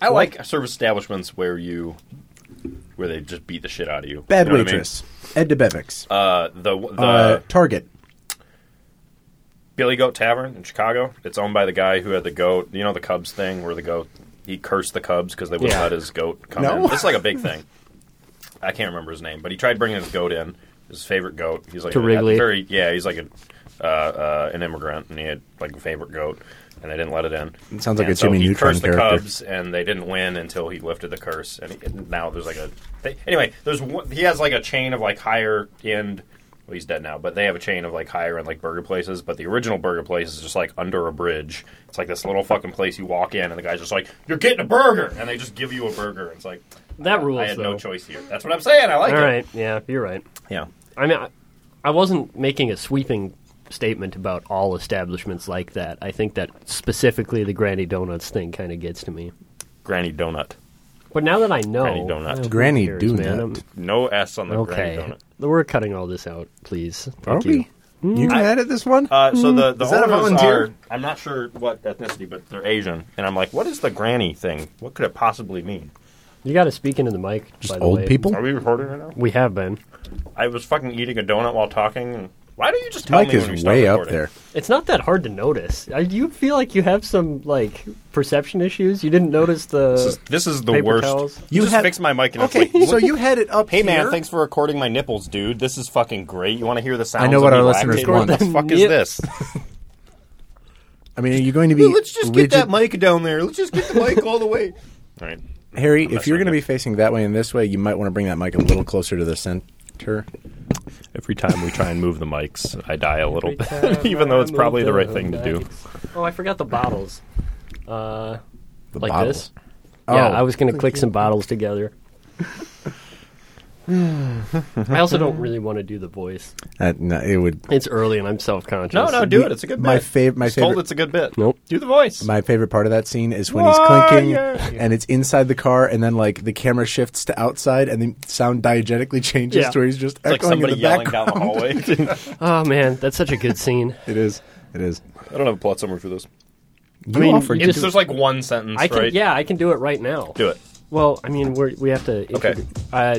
I like service establishments where you where they just beat the shit out of you. Bad You know what I mean? Waitress, Ed Debevic's, Uh, the the uh, Target. Billy Goat Tavern in Chicago. It's owned by the guy who had the goat. You know the Cubs thing where the goat he cursed the Cubs because they wouldn't Yeah. let his goat come No. in. It's like a big thing. I can't remember his name, but he tried bringing his goat in. His favorite goat. He's like To a, Wrigley. Very yeah. He's like a uh, uh, an immigrant, and he had like a favorite goat, and they didn't let it in. It sounds like And a Jimmy so he Neutron cursed character. the Cubs, and they didn't win until he lifted the curse. And, he, and now there's like a they, anyway. There's one, he has like a chain of like higher end. Well, he's dead now, but they have a chain of like higher end like burger places. But the original burger place is just like under a bridge. It's like this little fucking place. You walk in, and the guy's just like, "You're getting a burger," and they just give you a burger. It's like That rules. I had no choice here. That's what I'm saying. I like All it. right. Yeah, you're right. Yeah. I mean, I, I wasn't making a sweeping statement about all establishments like that. I think that specifically the Granny Donuts thing kind of gets to me. Granny donut. But now that I know, Granny Donut. who Granny cares, Donut. man? No S on the Okay, granny donut. we're cutting all this out, please. Are Thank you. we? You can edit this one. Uh, so the the Is that a owners volunteer? are I'm not sure what ethnicity, but they're Asian, and I'm like, what is the granny thing? What could it possibly mean? You got to speak into the mic. Just by the old way. people. Are we recording right now? We have been. I was fucking eating a donut while talking. And why don't you just tell Mike me when we is start way up recording? there. It's not that hard to notice. Do you feel like you have some like perception issues? You didn't notice the This is, this is the paper worst. towels? You, You just had- fixed my mic and Okay, it's like, so you had it up Hey man, here. thanks for recording my nipples, dude. This is fucking great. You want to hear the sounds? I know what our listeners lactating? want. What the fuck is Nip- this? I mean, are you going to be? Let's just get that rigid- mic down there. Let's just get the mic all the way. All right. Harry, I'm if messing you're going to with be facing that way and this way, you might want to bring that mic a little closer to the center. Every time we try and move the mics, I die a little bit, even though it's probably the move right the thing to do. Oh, I forgot the bottles. Uh, The like bottles. this. Yeah, Oh. I was going to click some bottles together. I also don't really want to do the voice. Uh, no, it would. It's early and I'm self conscious. No, no, do it. It's a good bit. My fav- my Just told favorite- it's a good bit. Nope. Do the voice. My favorite part of that scene is when he's clinking Wire. and it's inside the car, and then like the camera shifts to outside, and the sound diegetically changes Yeah. to where he's just It's like echoing in somebody the yelling background. down the hallway. Oh man, that's such a good scene. It is. It is. I don't have a plot summary for this. You mean, offered it's- to There's like one sentence, I can, right? yeah, I can do it right now. Do it. Well, I mean, we're, we have to. Okay. Uh,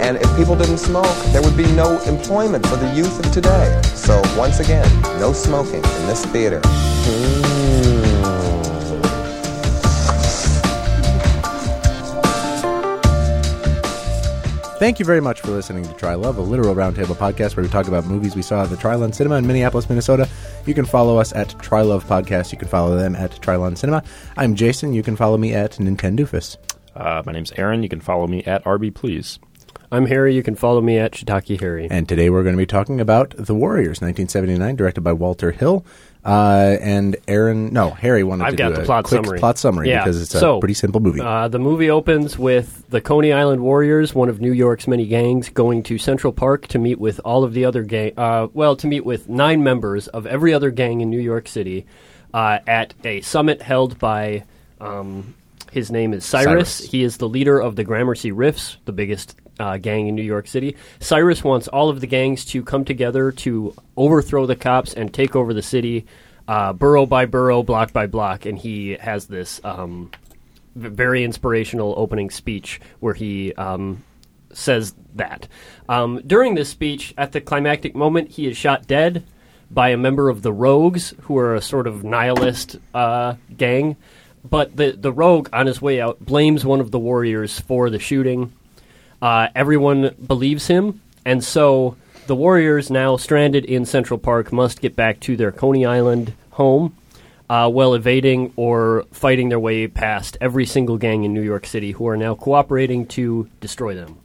And if people didn't smoke, there would be no employment for the youth of today. So once again, no smoking in this theater. Mm. Thank you very much for listening to Try Love, a literal roundtable podcast where we talk about movies we saw at the Trylon Cinema in Minneapolis, Minnesota. You can follow us at Try Love Podcast. You can follow them at Trylon Cinema. I'm Jason. You can follow me at Nintendoofus. uh, my name's Aaron. You can follow me at RB Please. I'm Harry. You can follow me at Shiitake Harry. And today we're going to be talking about The Warriors, 1979, directed by Walter Hill. Uh, and Aaron, no, Harry wanted I've to got do the a plot quick summary. plot summary Yeah, because it's a so, pretty simple movie. Uh, the movie opens with the Coney Island Warriors, one of New York's many gangs, going to Central Park to meet with all of the other gang. Uh, well, to meet with nine members of every other gang in New York City uh, at a summit held by. Um, his name is Cyrus. Cyrus. He is the leader of the Gramercy Riffs, the biggest uh, gang in New York City. Cyrus wants all of the gangs to come together to overthrow the cops and take over the city, uh, borough by borough, block by block. And he has this um, very inspirational opening speech where he um, says that. Um, during this speech, at the climactic moment, he is shot dead by a member of the Rogues, who are a sort of nihilist uh, gang. But the, the rogue, on his way out, blames one of the warriors for the shooting. Uh, everyone believes him, and so the warriors, now stranded in Central Park, must get back to their Coney Island home uh, while evading or fighting their way past every single gang in New York City who are now cooperating to destroy them,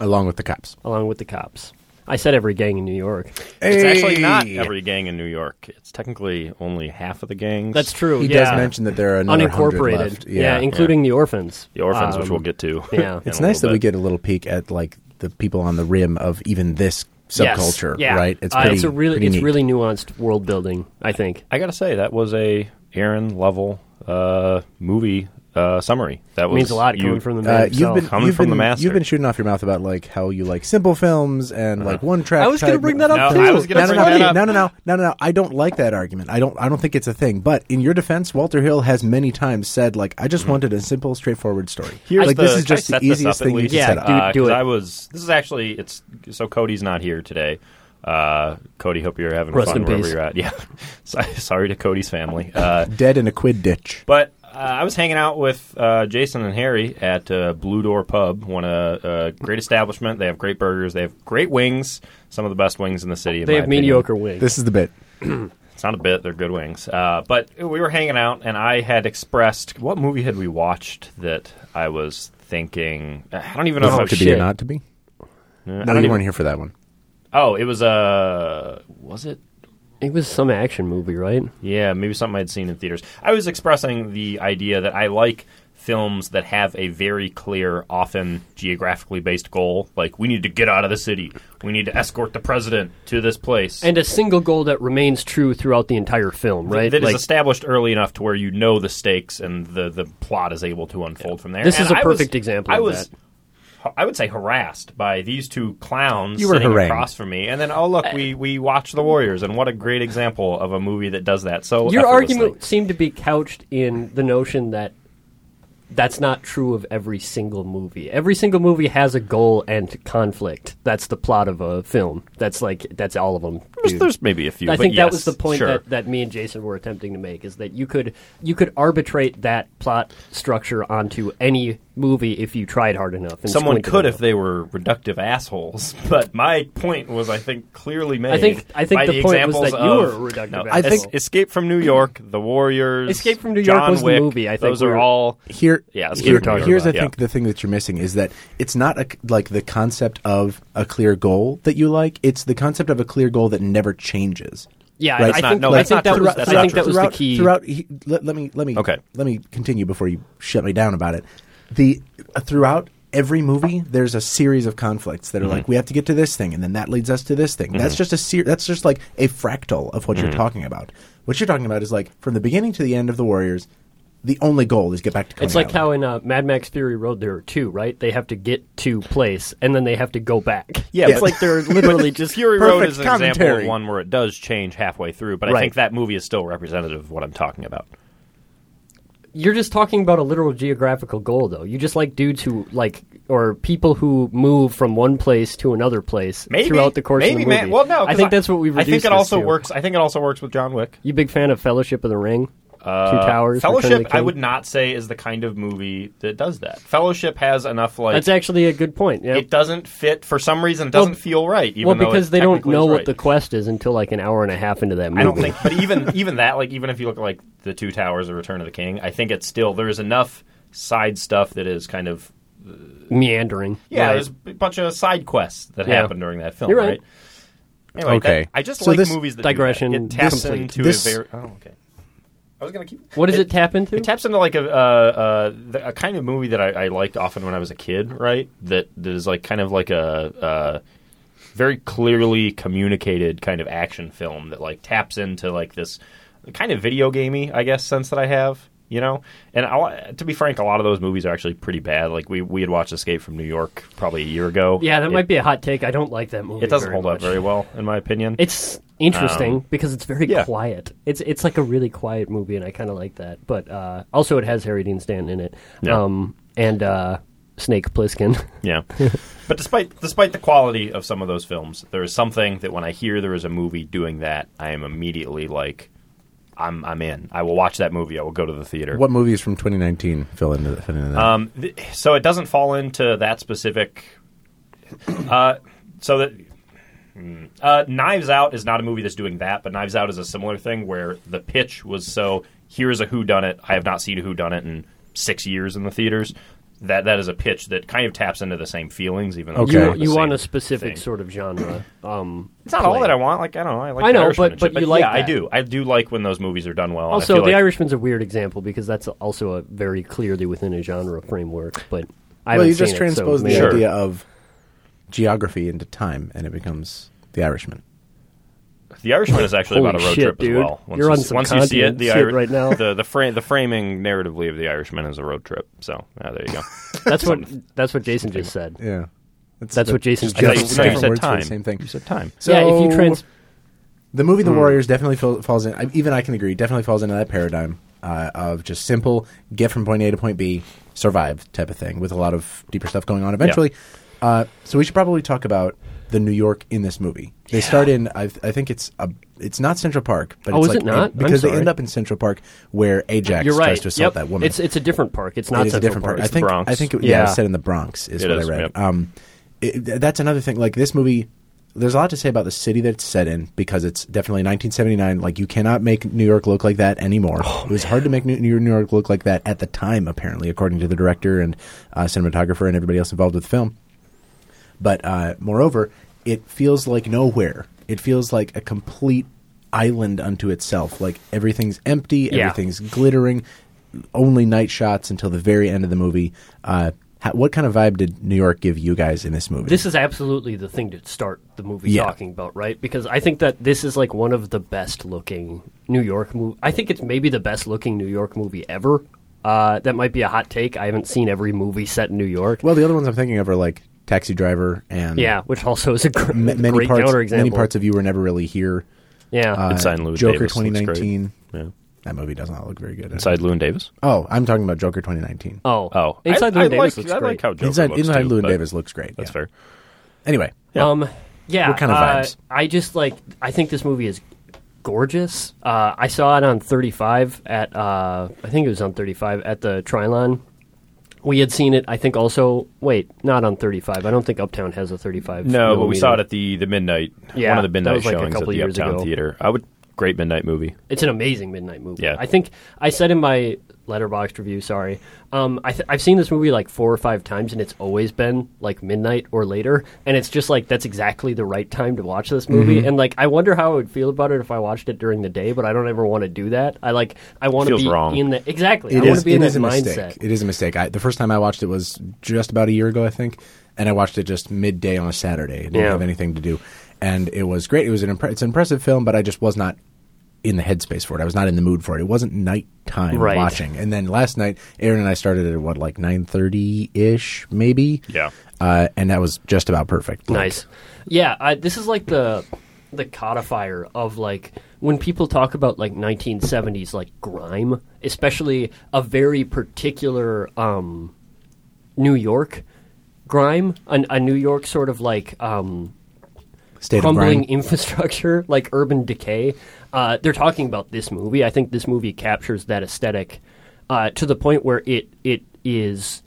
along with the cops. along with the cops. I said every gang in New York. It's actually not every gang in New York. It's technically only half of the gangs. That's true. He yeah. does mention that there are unincorporated. left. Yeah, including the orphans. the orphans, which Um, we'll get to. yeah. It's nice that little we get a little peek at like the people on the rim of even this Yes. subculture, Yeah. right? It's Uh, it's a really it's neat. really nuanced world building. I think. I gotta say that was a Aaron level uh, movie uh, summary. That was means a lot you- coming from the man Uh, you've been Coming you've from been, the master. You've been shooting off your mouth about like how you like simple films and like one track. I was gonna bring that up, No, too. I was gonna no, no, bring no, that up. no, no, no, no, no, no. I don't like that argument. I don't. I don't think it's a thing. But in your defense, Walter Hill has many times said like, "I just wanted a simple, straightforward story." Mm-hmm. Here's like the- this is just the easiest thing you can Yeah, set up. do- Uh, 'cause do it. I was. This is actually. It's so Cody's not here today. Uh, Cody, hope you're having Rest fun in wherever peace. you're at. Yeah, sorry to Cody's family. Uh, Dead in a quid ditch. but I was hanging out with uh, Jason and Harry at uh, Blue Door Pub, one a uh, great establishment. They have great burgers. They have great wings. Some of the best wings in the city. In They my have opinion. mediocre wings. This is the bit. It's not a bit; they're good wings. Uh, but we were hanging out, and I had expressed what movie had we watched that I was thinking. I don't even know if I to was be or not to be. I No, don't you even- weren't here for that one. Oh, it was uh was it? It was some action movie, right? Yeah, maybe something I'd seen in theaters. I was expressing the idea that I like films that have a very clear, often geographically based goal. Like we need to get out of the city. We need to escort the president to this place. And a single goal that remains true throughout the entire film, right? That is Like, established early enough to where you know the stakes and the, the plot is able to unfold from there. This And is a I was- perfect example I of was, that. I would say harassed by these two clowns You were sitting harangued. across from me, and then oh look, uh, we we watched the Warriors, and what a great example of a movie that does that. So Your argument seemed to be couched in the notion that that's not true of every single movie. Every single movie has a goal and conflict. That's the plot of a film. That's like that's all of them. There's, dude. there's maybe a few. I but think that was the point sure. that, that me and Jason were attempting to make is that you could you could arbitrate that plot structure onto any movie if you tried hard enough. And Someone could enough. if they were reductive assholes, but my point was, I think, clearly made. I think- I think by the point was examples that you of- were a reductive no, asshole. I think- Escape from New York, The Warriors, Escape from New York John was the movie, I think those are all. Here, Yeah, here- here's about, I think yeah. the thing that you're missing is that it's not a, like the concept of a clear goal that you like. It's the concept of a clear goal that never changes. Yeah, Right. I It's not- think, no, I that's think not that true. was That's I not think true. that was throughout, the key. Throughout, he, let, let me let me Okay. let me continue before you shut me down about it. The uh, throughout every movie, there's a series of conflicts that are Mm-hmm. like we have to get to this thing, and then that leads us to this thing. That's just a ser- that's just like a fractal of what Mm-hmm. you're talking about. What you're talking about is like from the beginning to the end of the Warriors. The only goal is get back to. It's like Island. how in uh, Mad Max Fury Road there are two, right? They have to get to place and then they have to go back. Yeah, it's like they're literally just Fury Road is an example of one where it does change halfway through, but I think that movie is still representative of what I'm talking about. You're just talking about a literal geographical goal, though. You just like dudes who like, or people who move from one place to another place Maybe throughout the course maybe, of the movie. man. Well, no, I think that's what we've. I think it also to. works. I think it also works with John Wick. You big fan of Fellowship of the Ring? Two Uh, Towers. Return of the Fellowship, I would not say is the kind of movie that does that. Fellowship has enough like That's actually a good point. Yeah. it doesn't fit for some reason. It doesn't feel right. Even well, because they don't know is what the quest is until like an hour and a half into that movie. I don't think, but even even that, like even if you look at like the Two Towers or Return of the King, I think it's still there's enough side stuff that is kind of meandering. yeah. Right. There's a bunch of side quests that Yeah. happen during that film, You're right. Anyway, Okay. that- I just So like this- movies that Digression Do that. It taps complete. into This- a very. Oh, okay. I was gonna keep. What does it, tap into? It taps into like a uh, uh, the, a kind of movie that I, I liked often when I was a kid, right? That that is like kind of like a uh, very clearly communicated kind of action film that like taps into like this kind of video gamey, I guess, sense that I have. You know, and I, to be frank, a lot of those movies are actually pretty bad. Like we we had watched Escape from New York probably a year ago. yeah, that It- might be a hot take. I don't like that movie. It doesn't hold up very well, in my opinion. It's interesting because it's very yeah. quiet. It's it's like a really quiet movie, and I kind of like that. But uh, also, it has Harry Dean Stanton in it, Yeah. um, and uh, Snake Plissken. Yeah, but despite despite the quality of some of those films, there is something that when I hear there is a movie doing that, I am immediately like, I'm I'm in. I will watch that movie. I will go to the theater. What movies from 2019 fill into, into that? Um, th- so it doesn't fall into that specific. Uh, so that. hmm. Uh, Knives Out is not a movie that's doing that, but Knives Out is a similar thing where the pitch was so here's a who done it. I have not seen a who done it in six years in the theaters. That that is a pitch that kind of taps into the same feelings, even though Okay. it's You, the you want a specific thing. sort of genre. Um, It's not all that I want. Like I don't know. I like I know, Irishman but- but shit, you like yeah, I do. I do like when those movies are done well. and I Also, feel The like- Irishman's a weird example because that's also a very clearly within a genre framework. But I well, you just transpose so the Sure. idea of geography into time, and it becomes The Irishman. The Irishman is actually about a road shit, trip dude. as well. Once You're you, on some once you see it, the shit Iri- right now. the the, fra- the framing narratively of the Irishman is a road trip. So yeah, there you go. That's what that's what Jason just said. Yeah, That's what Jason I thought you, just no, you said. said words for the time. same thing. You said time. So yeah, if you trans, the movie The Hmm. Warriors definitely fal- falls in. I- Even I can agree, definitely falls into that paradigm uh, of just simple get from point A to point B, survive type of thing, with a lot of deeper stuff going on. Eventually, uh, so we should probably talk about the New York in this movie. They start in. I, I think it's a. It's not Central Park, but Oh, it's is like it not? Because they end up in Central Park where Ajax you're right. tries to assault Yep. that woman. It's it's a different park. It's not it a different Park. part. I It's the think. Bronx. I think. It, yeah, Yeah. it's set in the Bronx. Is It what is, I read. yep. Um, it, that's another thing. Like this movie, there's a lot to say about the city that it's set in because it's definitely 1979. Like you cannot make New York look like that anymore. Oh, it was hard to make New, New York look like that at the time, apparently, according to the director and uh, cinematographer and everybody else involved with the film. But uh, moreover, it feels like nowhere. It feels like a complete island unto itself. Like everything's empty, Yeah. everything's glittering, only night shots until the very end of the movie. Uh, what kind of vibe did New York give you guys in this movie? This is absolutely the thing to start the movie Yeah. talking about, right? Because I think that this is like one of the best looking New York movie. I think it's maybe the best looking New York movie ever. Uh, that might be a hot take. I haven't seen every movie set in New York. well, the other ones I'm thinking of are like Taxi Driver and yeah, which also is a gr- ma- many great parts. counterexample. Many parts of you were never really here. yeah. Uh, Inside Llewyn Joker Davis 2019. Yeah. That movie does not look very good. Inside Llewyn Davis. Oh, I'm talking about Joker 2019. oh, Oh, Inside I, Llewyn I Davis like, looks I great. like how Joker Inside, looks Inside too, Llewyn Davis looks great. That's yeah. fair. Anyway, Yeah. Um, yeah. What kind of uh, vibes? I just like. I think this movie is gorgeous. Uh, I saw it on 35 at. Uh, I think it was on 35 at the Trylon. We had seen it. I think also. Wait, not on 35. I don't think Uptown has a 35. No, but we saw it at the the midnight. Yeah, one of the that midnight was like a showings at couple the years Uptown ago. Theater. I would great midnight movie. It's an amazing midnight movie. Yeah. I think I said in my letterboxd review. Sorry, um, I th- I've seen this movie like four or five times, and it's always been like midnight or later, and it's just like that's exactly the right time to watch this movie. Mm-hmm. And like, I wonder how I would feel about it if I watched it during the day, but I don't ever want to do that. I like I want to be wrong. in the exactly. It I want to be in mindset. mistake. It is a mistake. I, the first time I watched it was just about a year ago, I think, and I watched it just midday on a Saturday. I didn't Yeah. have anything to do, and it was great. It was an impre- it's an impressive film, but I just was not in the headspace for it. I was not in the mood for it. It wasn't nighttime Right. watching. And then last night, Aaron and I started at what like nine thirty ish, maybe. Yeah. Uh, and that was just about perfect. Like, Nice. Yeah, I, this is like the the codifier of like when people talk about like 1970s like grime, especially a very particular um, New York grime, a, a New York sort of like um, State crumbling infrastructure, like urban decay. Uh, they're talking about this movie. I think this movie captures that aesthetic uh, to the point where it it is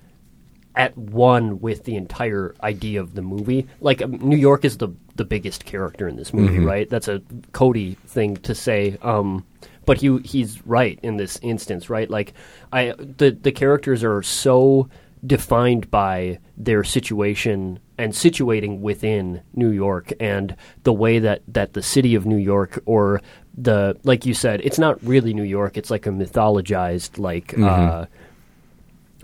at one with the entire idea of the movie. Like um, New York is the the biggest character in this movie, right? That's a Cody thing to say. Um, but he he's right in this instance, right? Like I the the characters are so defined by their situation and situating within New York and the way that that the city of New York or the like you said, it's not really New York, it's like a mythologized like uh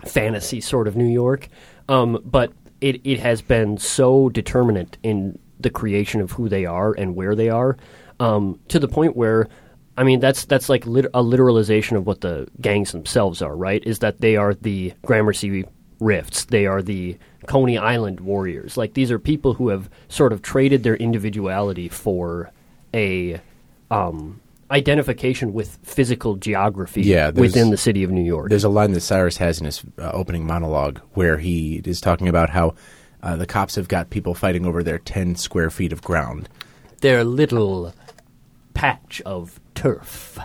fantasy sort of New York. Um, but it, it has been so determinate in the creation of who they are and where they are, um, to the point where, I mean, that's that's like lit- a literalization of what the gangs themselves are. Right? Is that they are the Gramercy Riffs, they are the Coney Island Warriors. Like these are people who have sort of traded their individuality for a um, identification with physical geography Yeah, within the city of New York. There's a line that Cyrus has in his uh, opening monologue where he is talking about how uh, the cops have got people fighting over their 10 square feet of ground. their little patch of turf.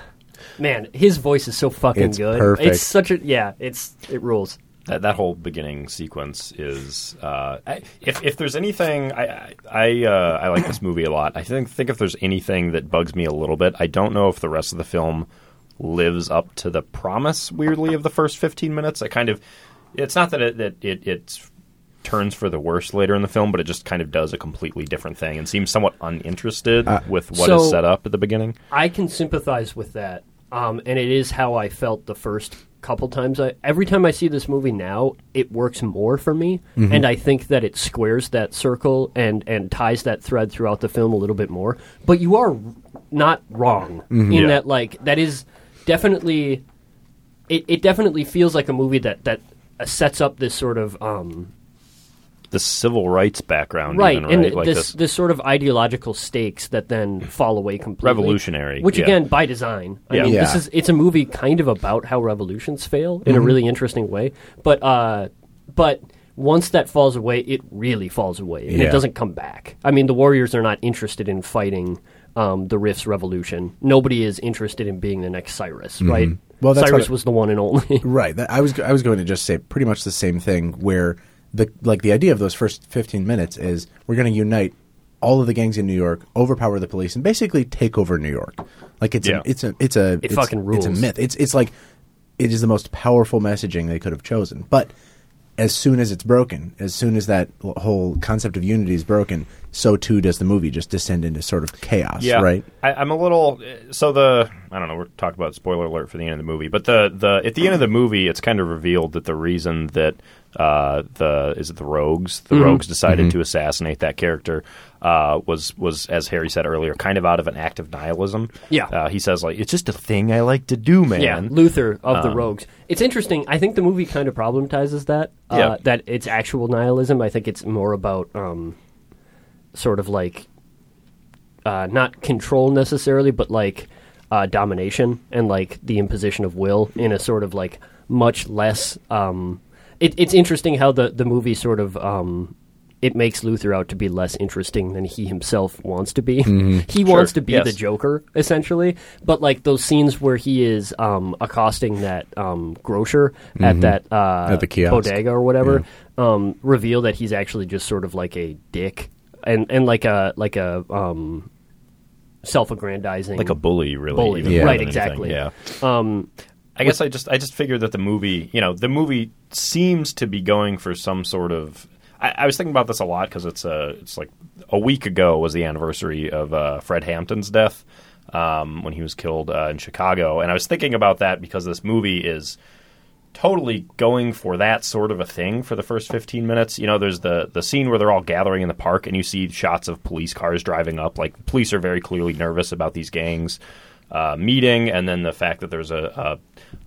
Man, his voice is so fucking It's good. perfect. It's such a yeah. It's it rules. That, that whole beginning sequence is uh, I, if if there's anything I I I, uh, I like this movie a lot. I think think if there's anything that bugs me a little bit, I don't know if the rest of the film lives up to the promise weirdly of the first 15 minutes. I kind of it's not that it that it it's turns for the worse later in the film, but it just kind of does a completely different thing and seems somewhat uninterested with what is so- set up at the beginning. I can sympathize with that, um, and it is how I felt the first couple times. I, every time I see this movie now, it works more for me, and I think that it squares that circle and and ties that thread throughout the film a little bit more. But you are not wrong in Yeah. that, like that is definitely it, it definitely feels like a movie that that sets up this sort of um, The civil rights background, right, even, and right? like this, this, this sort of ideological stakes that then fall away completely. Revolutionary, which yeah. again by design. I Yeah. mean, this is it's a movie kind of about how revolutions fail Mm-hmm. in a really interesting way. But uh, but once that falls away, it really falls away, and Yeah. it doesn't come back. I mean, the Warriors are not interested in fighting. Um, the Riffs revolution. Nobody is interested in being the next Cyrus, right? Mm-hmm. Well, that's Cyrus what it- was the one and only. Right. That, I was I was going to just say pretty much the same thing. Where the like the idea of those first fifteen minutes is we're going to unite all of the gangs in New York, overpower the police, and basically take over New York. Like it's Yeah. a, it's a it's a It it's, fucking It's a myth. It's it's like it is the most powerful messaging they could have chosen. But as soon as it's broken, as soon as that whole concept of unity is broken, so too does the movie just descend into sort of chaos. yeah, Right. I, I'm a little so the I don't know. We're talking about spoiler alert for the end of the movie, but the the at the end of the movie, it's kind of revealed that the reason that uh, the is it the rogues the rogues decided to assassinate that character uh, was was as Harry said earlier, kind of out of an act of nihilism. Yeah. uh, he says like it's just a thing I like to do, man. Yeah, Luther of the Um, Rogues. It's interesting. I think the movie kind of problematizes that. Uh, Yeah. That it's actual nihilism. I think it's more about um, sort of like uh, not control necessarily, but like uh, domination and like the imposition of will in a sort of like much less. Um, it, it's interesting how the the movie sort of. Um, it makes Luther out to be less interesting than he himself wants to be. He wants to be yes. the Joker, essentially. But like those scenes where he is um, accosting that um, grocer at that uh, Mm-hmm. At the kiosk. bodega or whatever, um, reveal that he's actually just sort of like a dick and and like a like a um, self-aggrandizing like a bully, really. Bully, Yeah. right, exactly. Yeah. Um, I guess I just I just figured that the movie, you know, the movie seems to be going for some sort of. I, I was thinking about this a lot because it's a it's like a week ago was the anniversary of uh, Fred Hampton's death um, when he was killed uh, in Chicago, and I was thinking about that because this movie is totally going for that sort of a thing for the first 15 minutes. You know, there's the the scene where they're all gathering in the park and you see shots of police cars driving up. Like police are very clearly nervous about these gangs uh, meeting, and then the fact that there's a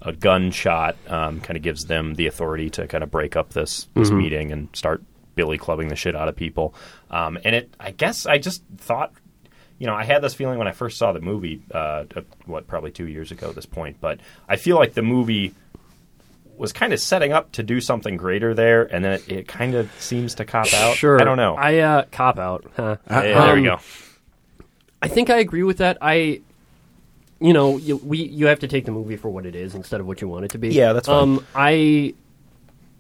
a, a gunshot um, kind of gives them the authority to kind of break up this this meeting and start billy clubbing the shit out of people. Um, and it, I guess, I just thought you know, I had this feeling when I first saw the movie, uh, uh, what, probably two years ago at this point, but I feel like the movie was kind of setting up to do something greater there, and then it, it kind of seems to cop out. Sure. I don't know. I uh, cop out. Huh. Yeah, there we Um, go. I think I agree with that. I, you know, you, we you have to take the movie for what it is instead of what you want it to be. Yeah, that's fine. Um, I,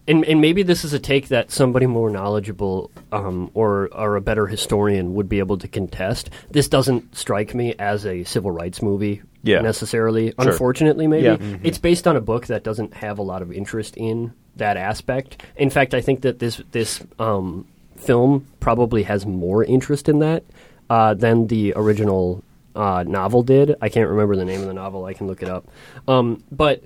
and and maybe this is a take that somebody more knowledgeable, um, or or a better historian would be able to contest. This doesn't strike me as a civil rights movie. Yeah. necessarily. Unfortunately, maybe Yeah. Mhm. it's based on a book that doesn't have a lot of interest in that aspect. In fact, I think that this this um, film probably has more interest in that uh, than the original uh, novel did. I can't remember the name of the novel. I can look it up. Um, but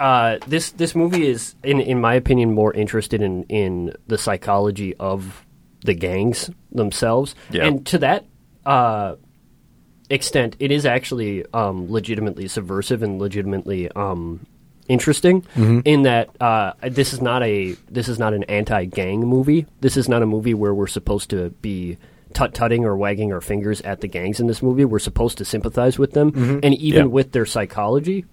uh, this this movie is, in in my opinion, more interested in in the psychology of the gangs themselves, Yeah. and to that. Extent, it is actually um, legitimately subversive and legitimately um, interesting. In that uh, this is not a this is not an anti-gang movie. This is not a movie where we're supposed to be tut tutting or wagging our fingers at the gangs in this movie. We're supposed to sympathize with them, and even Yeah. with their psychology.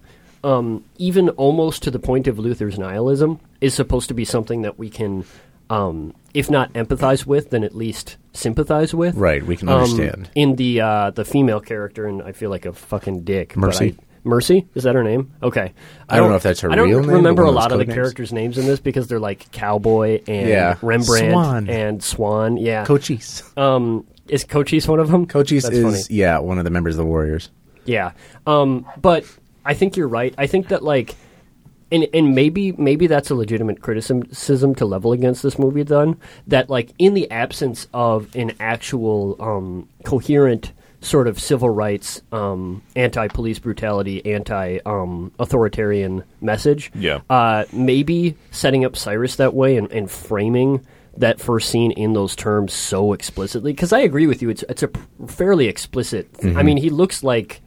Um, even almost to the point of Luther's nihilism is supposed to be something that we can, um, if not empathize with, then at least sympathize with. Right, we can Um, understand. in the uh, the female character, and I feel like a fucking dick. but Mercy. I- Mercy is that her name? Okay. I don't know if that's her I don't real name, remember but a one of lot of the code names. characters' names in this because they're like Cowboy and Yeah. Rembrandt Swan. and Swan. Yeah. Cochise. um, is Cochise one of them? Cochise That's is funny. yeah one of the members of the Warriors. Yeah. Um, but I think you're right. I think that like and and maybe maybe that's a legitimate criticism to level against this movie. Then that like in the absence of an actual um, coherent sort of civil rights, um, anti-police brutality, anti-authoritarian message. Yeah. Uh, maybe setting up Cyrus that way and, and framing that first scene in those terms so explicitly. Because I agree with you, it's it's a fairly explicit. I mean, he looks like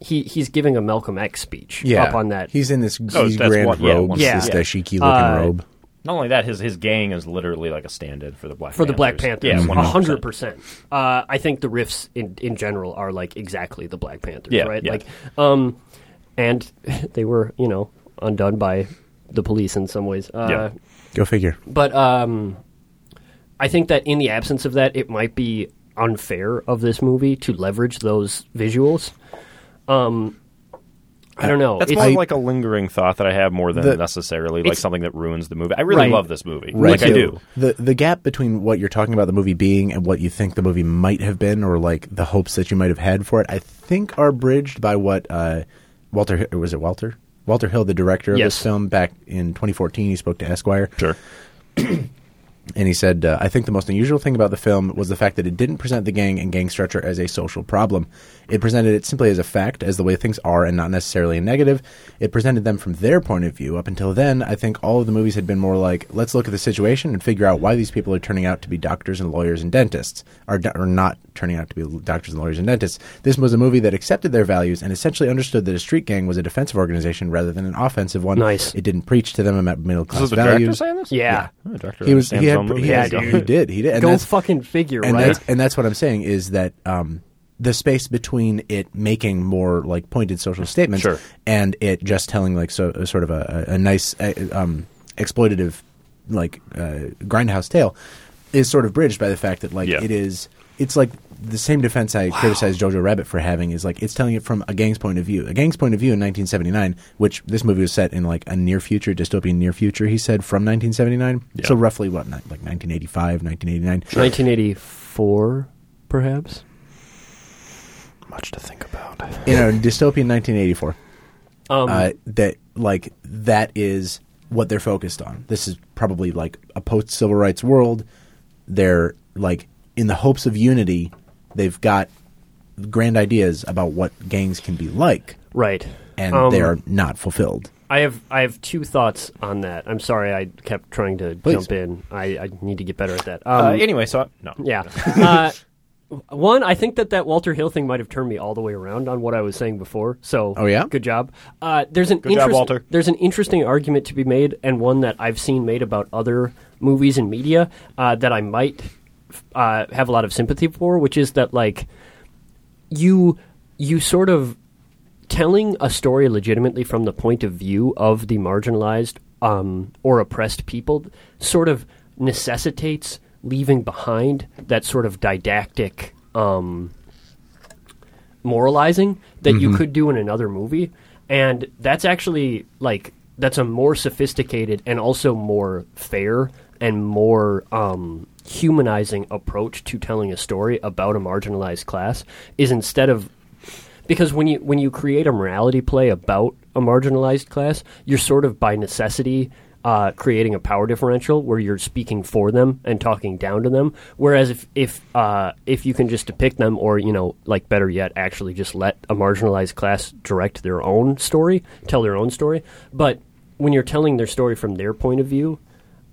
he he's giving a Malcolm X speech Yeah, up on that. He's in this Oh, these that's grand one- yeah, robes, one scene. this Yeah. dashiki looking Uh, robe. Not only that, his his gang is literally like a stand-in for the Black for the Black Panthers, Yeah, a 100%. hundred percent. Uh, I think the riffs in in general are like exactly the Black Panthers, Yeah, right? yeah. Like, um, and they were you know undone by the police in some ways. Uh, Yeah. Go figure. But um, I think that in the absence of that, it might be unfair of this movie to leverage those visuals. Um, I don't know. That's It's- more like a lingering thought that I have more than The- necessarily like something that ruins the movie. I really Right. love this movie. Right. Like I do. The the gap between what you're talking about the movie being and what you think the movie might have been, or like the hopes that you might have had for it, I think are bridged by what uh, Walter Hi- was it Walter Walter Hill, the director of Yes. this film, back in 2014. He spoke to Esquire. Sure. And he said, uh, I think the most unusual thing about the film was the fact that it didn't present the gang and gang structure as a social problem. It presented it simply as a fact, as the way things are, and not necessarily a negative. It presented them from their point of view. Up until then, I think all of the movies had been more like, let's look at the situation and figure out why these people are turning out to be doctors and lawyers and dentists, or, or not turning out to be doctors and lawyers and dentists. This was a movie that accepted their values and essentially understood that a street gang was a defensive organization rather than an offensive one. Nice. It didn't preach to them about middle This class is the director values. saying this? yeah. Oh, director He was. He had. He, Yeah, had- he did. He did. And Go fucking figure, and right? that's and that's what I'm saying is that um, the space between it making more like pointed social statements Sure. and it just telling like so a sort of a, a, a nice uh, um, exploitative like uh, grindhouse tale is sort of bridged by the fact that like Yeah. it is it's like the same defense I criticized Jojo Rabbit for having is like it's telling it from a gang's point of view. A gang's point of view in 1979, which this movie was set in like a near future, dystopian near future. He said from 1979, Yeah. so roughly what like 1985, 1989. 1984, perhaps. Much to think about. you know, dystopian 1984. Um, uh, that like that is what they're focused on. This is probably like a post civil rights world. They're like in the hopes of unity. They've got grand ideas about what gangs can be like, right. and Um, they are not fulfilled. I have I have two thoughts on that. I'm sorry I kept trying to Please. jump in. I, I need to get better at that. Um, Uh, anyway, so I, no. Yeah. Uh, one, I think that that Walter Hill thing might have turned me all the way around on what I was saying before. So, Oh, yeah? good job. Uh, there's an Good job, Walter. There's an interesting argument to be made, and one that I've seen made about other movies and media uh, that I might uh, have a lot of sympathy for, which is that like you you sort of telling a story legitimately from the point of view of the marginalized um, or oppressed people sort of necessitates leaving behind that sort of didactic um, moralizing that you could do in another movie. And that's actually like that's a more sophisticated and also more fair and more um, humanizing approach to telling a story about a marginalized class is instead of because when you when you create a morality play about a marginalized class, you're sort of by necessity uh, creating a power differential where you're speaking for them and talking down to them. Whereas if if uh, if you can just depict them, or you know, like better yet, actually just let a marginalized class direct their own story, tell their own story. But when you're telling their story from their point of view,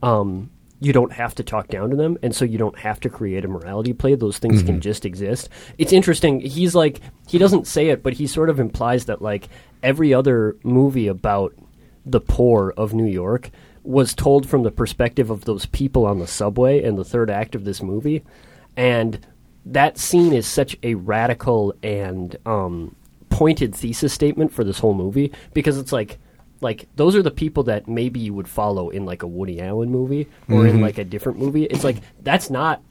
um, you don't have to talk down to them, and so you don't have to create a morality play. Those things can just exist. It's interesting. He's like he doesn't say it, but he sort of implies that like every other movie about the poor of New York was told from the perspective of those people on the subway in the third act of this movie, and that scene is such a radical and um, pointed thesis statement for this whole movie because it's like like those are the people that maybe you would follow in like a Woody Allen movie or in like a different movie. It's like that's not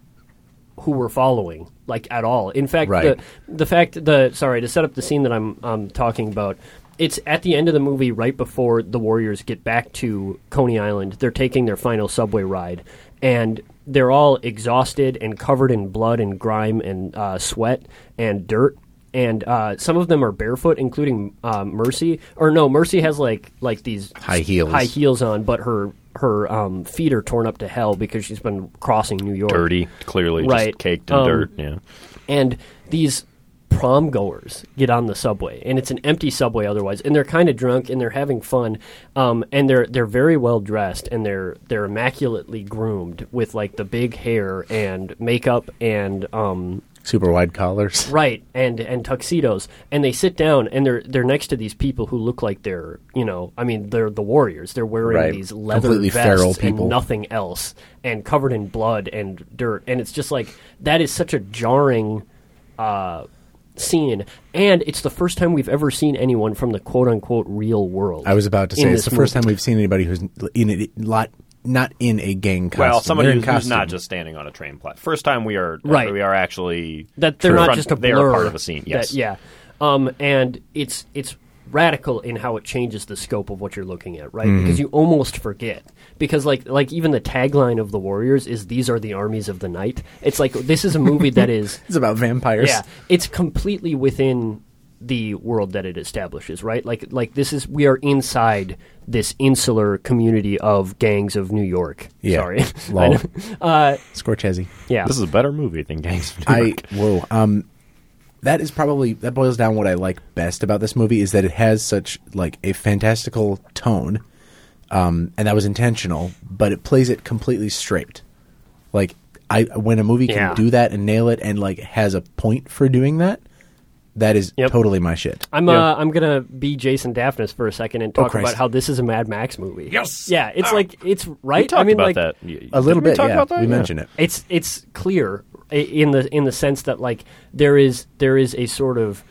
who we're following like at all. In fact, Right. the the fact the sorry to set up the scene that I'm um, talking about. It's at the end of the movie, right before the Warriors get back to Coney Island. They're taking their final subway ride, and they're all exhausted and covered in blood and grime and uh, sweat and dirt. And uh, some of them are barefoot, including uh, Mercy. Or no, Mercy has like like these High heels. high heels on, but her her um, feet are torn up to hell because she's been crossing New York. Dirty, clearly, Right. just caked in Um, dirt. Yeah. and these prom goers get on the subway and it's an empty subway otherwise and they're kind of drunk and they're having fun um, and they're they're very well dressed and they're they're immaculately groomed with like the big hair and makeup and um, Super wide collars. right and and tuxedos. And they sit down and they're they're next to these people who look like they're you know I mean they're the warriors. They're wearing Right. these leather Completely vests feral and nothing else and covered in blood and dirt. And it's just like that is such a jarring uh, scene. And it's the first time we've ever seen anyone from the quote unquote real world I was about to say it's the first time we've seen anybody who's in a lot, not in a gang costume. Well, somebody who's, who's not just standing on a train platform. First time we are Right. we are actually that they're not front- just a they blur. are part of a scene. that- Yes. yeah. Um, and it's it's radical in how it changes the scope of what you're looking at, right? Mm-hmm. Because you almost forget. Because like like even the tagline of the Warriors is "These are the armies of the night." It's like this is a movie that is It's about vampires. yeah, it's completely within the world that it establishes, right? Like like this is we are inside this insular community of gangs of New York. Yeah. Sorry. Lol. uh, Scorsese. yeah. This is a better movie than Gangs of New I York. whoa. Um, that is probably that boils down what I like best about this movie is that it has such like a fantastical tone, um, and that was intentional, but it plays it completely straight. Like I, when a movie can Yeah. do that and nail it, and like has a point for doing that, that is Yep. totally my shit. I'm Yeah. uh, I'm gonna be Jason Daphnis for a second and talk Oh, about how this is a Mad Max movie. Yes! yeah, it's like it's right. We I mean, about like that. a little didn't we bit, talk yeah. about that? we Yeah. mentioned it. it's it's clear in the in the sense that like there is there is a sort of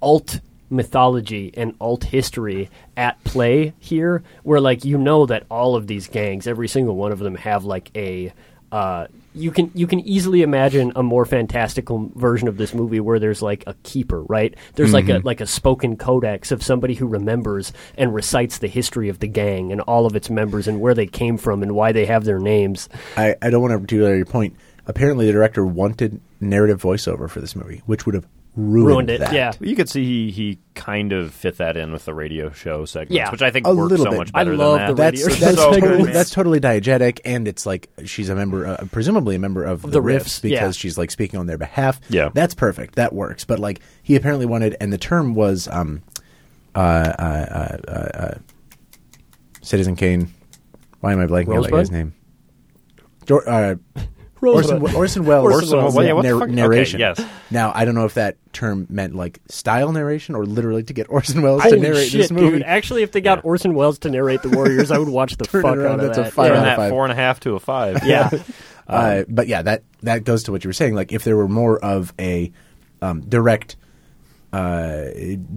alt mythology and alt history at play here where like you know that all of these gangs every single one of them have like a uh, you can you can easily imagine a more fantastical version of this movie where there's like a keeper, right? There's like a mm-hmm. like a spoken codex of somebody who remembers and recites the history of the gang and all of its members and where they came from and why they have their names. I, I don't want to derail your point. Apparently, the director wanted narrative voiceover for this movie, which would have ruined, Ruined it, that. yeah. You could see he, he kind of fit that in with the radio show segments, Yeah. which I think A works little so bit. much I better love than the that. That's radio that's, so totally, good, that's totally diegetic, and it's like she's a member, uh, presumably a member of the, The riffs, Riffs, because yeah. she's like speaking on their behalf. Yeah. that's perfect. That works. But like he apparently wanted, and the term was um, uh, uh, uh, uh, uh, Citizen Kane. Why am I blanking on that Rosebud? guy's name? Jor- uh, Orson, Rosebud. Orson Welles. Orson Welles, yeah, what the nar- fuck- okay, narration. yes. Now I don't know if that term meant like style narration or literally to get Orson Welles to narrate shit, this movie. dude! Actually, if they got Yeah. Orson Welles to narrate the Warriors, I would watch the Turn fuck around, out of that's a that. five Turn out of that five. four and a half to a five. yeah. uh, but yeah, that that goes to what you were saying. Like if there were more of a um, direct uh,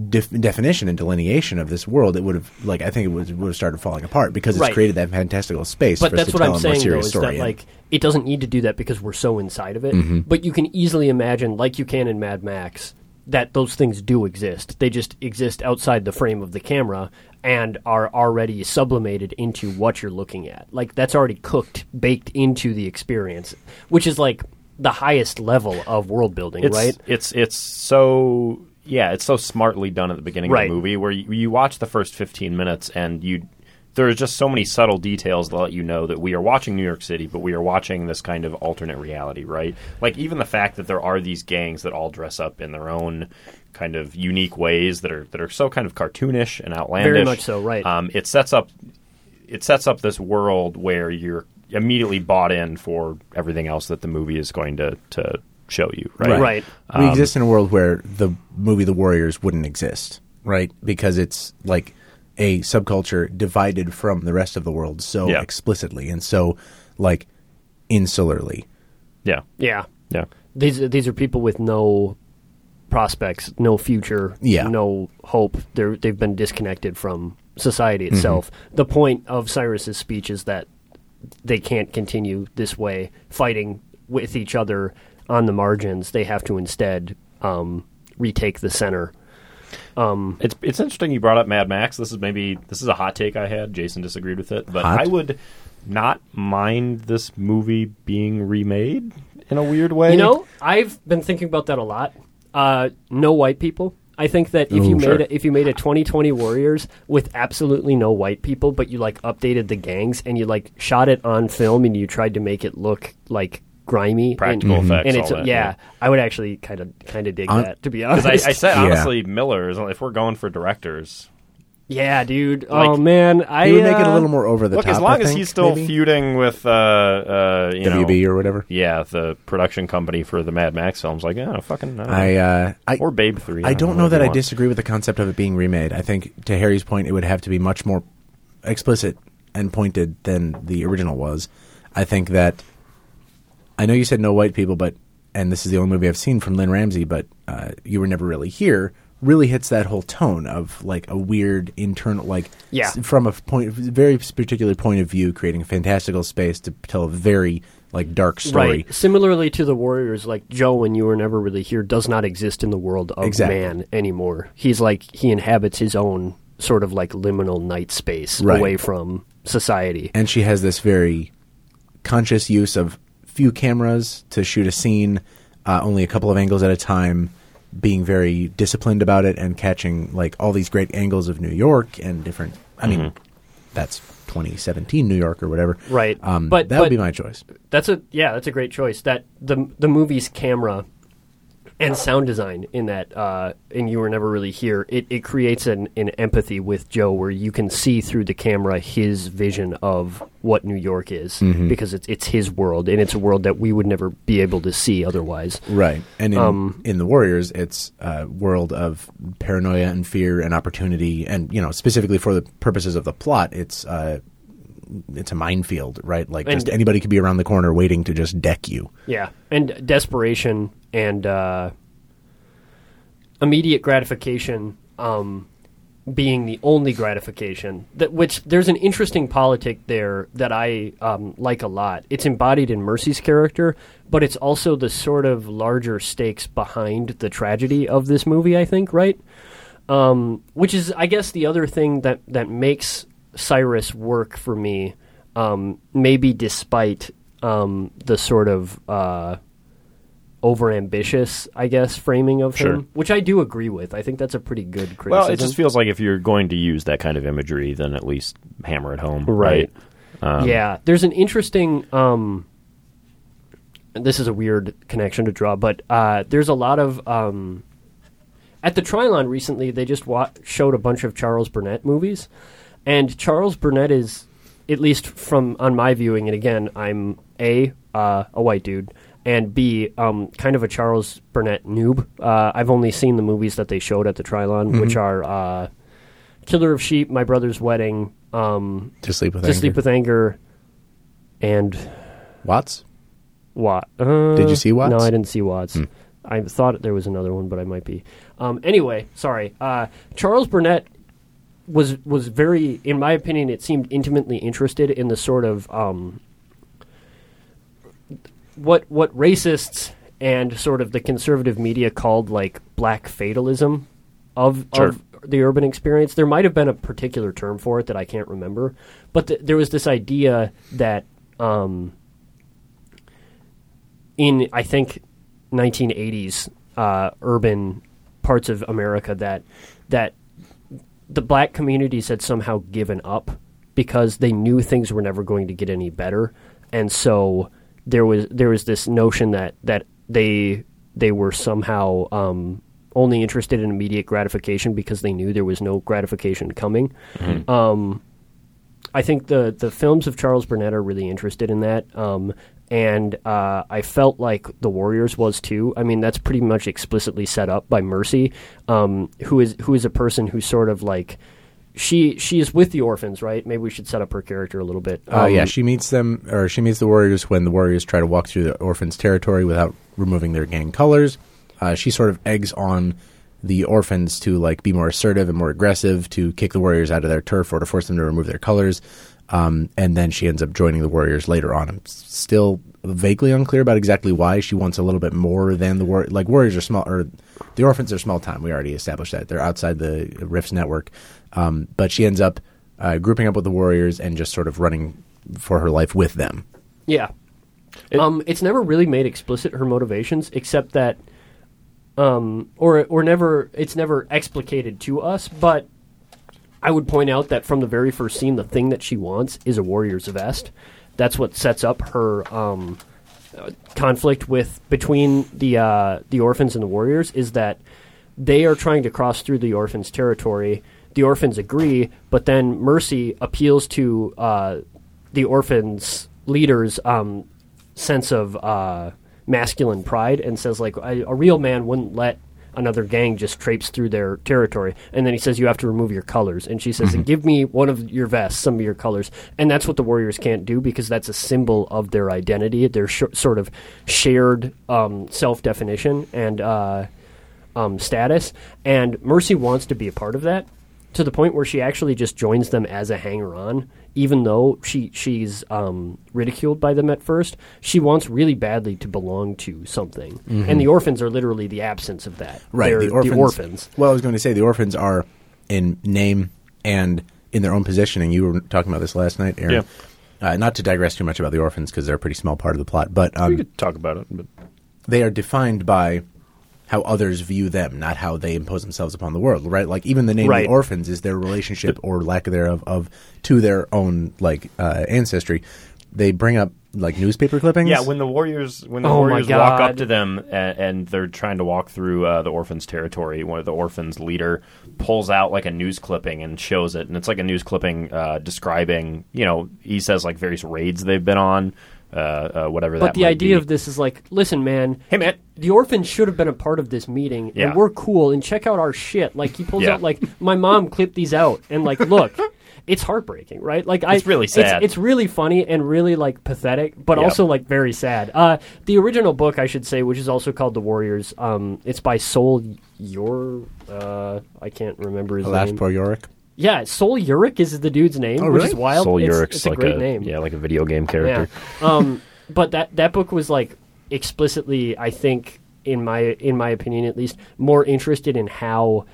def- definition and delineation of this world, it would have like I think it would, would have started falling apart because it's Right. created that fantastical space. But for us that's to what tell I'm a more saying, though, serious is story that in. like it doesn't need to do that because we're so inside of it. Mm-hmm. But you can easily imagine, like you can in Mad Max, that those things do exist. They just exist outside the frame of the camera and are already sublimated into what you're looking at. Like that's already cooked, baked into the experience, which is like the highest level of world building, it's, right? It's it's so yeah, it's so smartly done at the beginning Right. of the movie where you, you watch the first fifteen minutes and you there are just so many subtle details that let you know that we are watching New York City, but we are watching this kind of alternate reality, right? Like even the fact that there are these gangs that all dress up in their own kind of unique ways that are that are so kind of cartoonish and outlandish. Very much so, right. Um, it sets up it sets up this world where you're immediately bought in for everything else that the movie is going to to show you, right? Right. we exist in a world where the movie The Warriors wouldn't exist, right? Because it's like a subculture divided from the rest of the world so Yeah. explicitly and so like insularly. Yeah. yeah. Yeah. These these are people with no prospects, no future, Yeah. no hope. They're they've been disconnected from society Mm-hmm. itself. The point of Cyrus's speech is that they can't continue this way, fighting with each other on the margins. They have to instead um, retake the center. It's it's interesting you brought up Mad Max. This is maybe this is a hot take I had. Jason disagreed with it, but Hot? I would not mind this movie being remade in a weird way. You know, I've been thinking about that a lot. Uh, no white people. I think that if Ooh, you sure. made a, if you made a 2020 Warriors with absolutely no white people, but you like updated the gangs and you like shot it on film and you tried to make it look like grimy, Practical and, effects, and it's all that, yeah, yeah. I would actually kind of kind of dig On- that to be honest. I, I said Yeah. honestly, Miller is if we're going for directors. yeah, dude. oh man, I He would make it a uh, little more over the Look, top. as long I as he's still maybe. feuding with uh, uh, you WB know, or whatever. yeah, the production company for the Mad Max films, like yeah, fucking, I, don't know. I uh, I or Babe Three. I don't know that I disagree with the concept of it being remade. I think, to Harry's point, it would have to be much more explicit and pointed than the original was. I think that I know you said no white people, but and this is the only movie I've seen from Lynne Ramsay, but uh, you were never really here. Really hits that whole tone of like a weird internal, like Yeah. s- from a point, very particular point of view, creating a fantastical space to tell a very like dark story. Right. Similarly to the Warriors, like Joe, when you were never really here, does not exist in the world of Exactly. man anymore. He's like he inhabits his own sort of like liminal night space Right. away from society. and she has this very conscious use of few cameras to shoot a scene, uh, only a couple of angles at a time, being very disciplined about it and catching like all these great angles of New York and different. I mean, that's 2017 New York or whatever, Right. Um, But- that would be my choice. That's a yeah, that's a great choice. That the the movie's camera and sound design in that uh, and you were never really here. It it creates an, an empathy with Joe where you can see through the camera his vision of what New York is Mm-hmm. because it's it's his world and it's a world that we would never be able to see otherwise. Right, and in, Um, in the Warriors, it's a world of paranoia and fear and opportunity, and you know specifically for the purposes of the plot, it's uh, it's a minefield, right? Like just anybody could be around the corner waiting to just deck you. Yeah, and desperation and uh, immediate gratification um, being the only gratification. That which there's an interesting politic there that I um, like a lot. It's embodied in Mercy's character, but it's also the sort of larger stakes behind the tragedy of this movie. I think, right? Um, which is, I guess, the other thing that that makes Cyrus work for me. Um, maybe despite um, the sort of uh, overambitious, I guess, framing of Sure. him, which I do agree with. I think that's a pretty good criticism. Well, it just feels like if you're going to use that kind of imagery, then at least hammer it home, Right. right? Um, yeah, there's an interesting. Um, this is a weird connection to draw, but uh, there's a lot of um, at the Trylon recently. They just wa- showed a bunch of Charles Burnett movies, and Charles Burnett is, at least from on my viewing, and again, I'm a uh, a white dude. And B, um, kind of a Charles Burnett noob. Uh, I've only seen the movies that they showed at the Trylon, which are uh, Killer of Sheep, My Brother's Wedding, um, To sleep with to anger. sleep with anger and Watts. Watt. Uh, Did you see Watts? No, I didn't see Watts. I thought there was another one, but I might be. Um, anyway, sorry. Uh, Charles Burnett was was very, in my opinion, it seemed intimately interested in the sort of um, what what racists and sort of the conservative media called like black fatalism of Sure. of the urban experience. There might have been a particular term for it that I can't remember, but th- there was this idea that um, in I think 1980s uh, urban parts of America that that the black communities had somehow given up because they knew things were never going to get any better, and so there was there was this notion that that they they were somehow um, only interested in immediate gratification because they knew there was no gratification coming. Um, I think the the films of Charles Burnett are really interested in that. Um, and uh, I felt like The Warriors was too. I mean, that's pretty much explicitly set up by Mercy, um, who is who is a person who sort of like she she is with the orphans, right? Maybe we should set up her character a little bit. Oh Um, yeah, she meets them, or she meets the Warriors when the Warriors try to walk through the orphans' territory without removing their gang colors. Uh, she sort of eggs on the orphans to like be more assertive and more aggressive to kick the Warriors out of their turf or to force them to remove their colors. Um, and then she ends up joining the Warriors later on. I'm still vaguely unclear about exactly why she wants a little bit more than the war. Like Warriors are small, or the orphans are small time. We already established that they're outside the Riffs network. Um, but she ends up uh, grouping up with the Warriors and just sort of running for her life with them. Yeah. um, it's never really made explicit her motivations, except that um, or or never it's never explicated to us. But I would point out that from the very first scene, the thing that she wants is a warrior's vest. That's what sets up her um, uh, conflict with between the uh, the orphans and the warriors. Is that they are trying to cross through the orphans' territory. The orphans agree, but then Mercy appeals to uh, the orphans' leaders' um, sense of uh, masculine pride and says, like, a, a real man wouldn't let another gang just traipse through their territory. And then he says, you have to remove your colors. And she says, give me one of your vests, some of your colors. And that's what the Warriors can't do because that's a symbol of their identity, their sh- sort of shared um, self definition and uh, um, status. And Mercy wants to be a part of that to the point where she actually just joins them as a hanger on. Even though she she's um, ridiculed by them at first, she wants really badly to belong to something, and the orphans are literally the absence of that. Right, They're the orphans, orphans. Well, I was going to say the orphans are in name and in their own positioning. You were talking about this last night, Aaron. Uh, not to digress too much about the orphans because they're a pretty small part of the plot, but we um, could talk about it. But they are defined by how others view them, not how they impose themselves upon the world. Right? Like even the name Right. of the orphans is their relationship or lack thereof of to their own like uh, ancestry. They bring up like newspaper clippings. Yeah, when the warriors when the Oh warriors walk up to them and, and they're trying to walk through uh, the orphans' territory, one of the orphans' leader pulls out like a news clipping and shows it, and it's like a news clipping uh, describing, you know, he says like various raids they've been on, uh, uh, whatever. But that the might idea be. of this is like, listen, man, hey man, the orphans should have been a part of this meeting, Yeah. and we're cool. And check out our shit. Like he pulls Yeah. out, like my mom clipped these out, and like, look, it's heartbreaking, right? Like I, It's really sad. It's, really funny and really like pathetic, but Yeah. also like very sad. Uh, the original book, I should say, which is also called The Warriors. Um, it's by Sol Yor. Uh, I can't remember his Alas, name. poor Yorick. Yeah, Sol Yurick is the dude's name, Oh, which is wild. Soul it's, Yurick's it's a like great a name. yeah, like a video game character. Yeah. um, but that that book was like explicitly, I think, in my in my opinion at least, more interested in how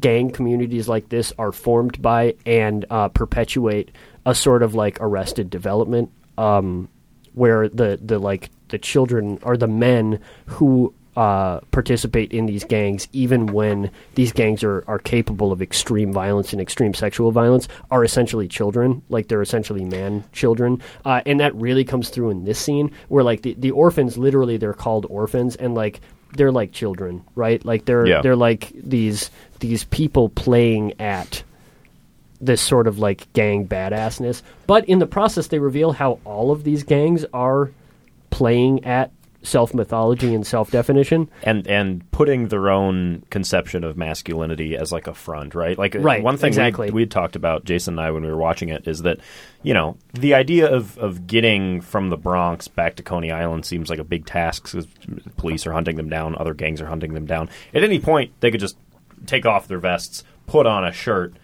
gang communities like this are formed by and uh, perpetuate a sort of like arrested development, um, where the the like the children or the men who uh, participate in these gangs, even when these gangs are, are capable of extreme violence and extreme sexual violence, are essentially children. Like they're essentially man children, uh, and that really comes through in this scene where like the, the orphans, literally, they're called orphans, and like they're like children, right? Like they're Yeah. they're like these these people playing at this sort of like gang badassness. But in the process, they reveal how all of these gangs are playing at self mythology and self definition. and and putting their own conception of masculinity as like a front, right? Like Right, one thing exactly. we we talked about Jason and I when we were watching it is that you know the idea of of getting from the Bronx back to Coney Island seems like a big task. Cause police are hunting them down, other gangs are hunting them down. At any point, they could just take off their vests, put on a shirt,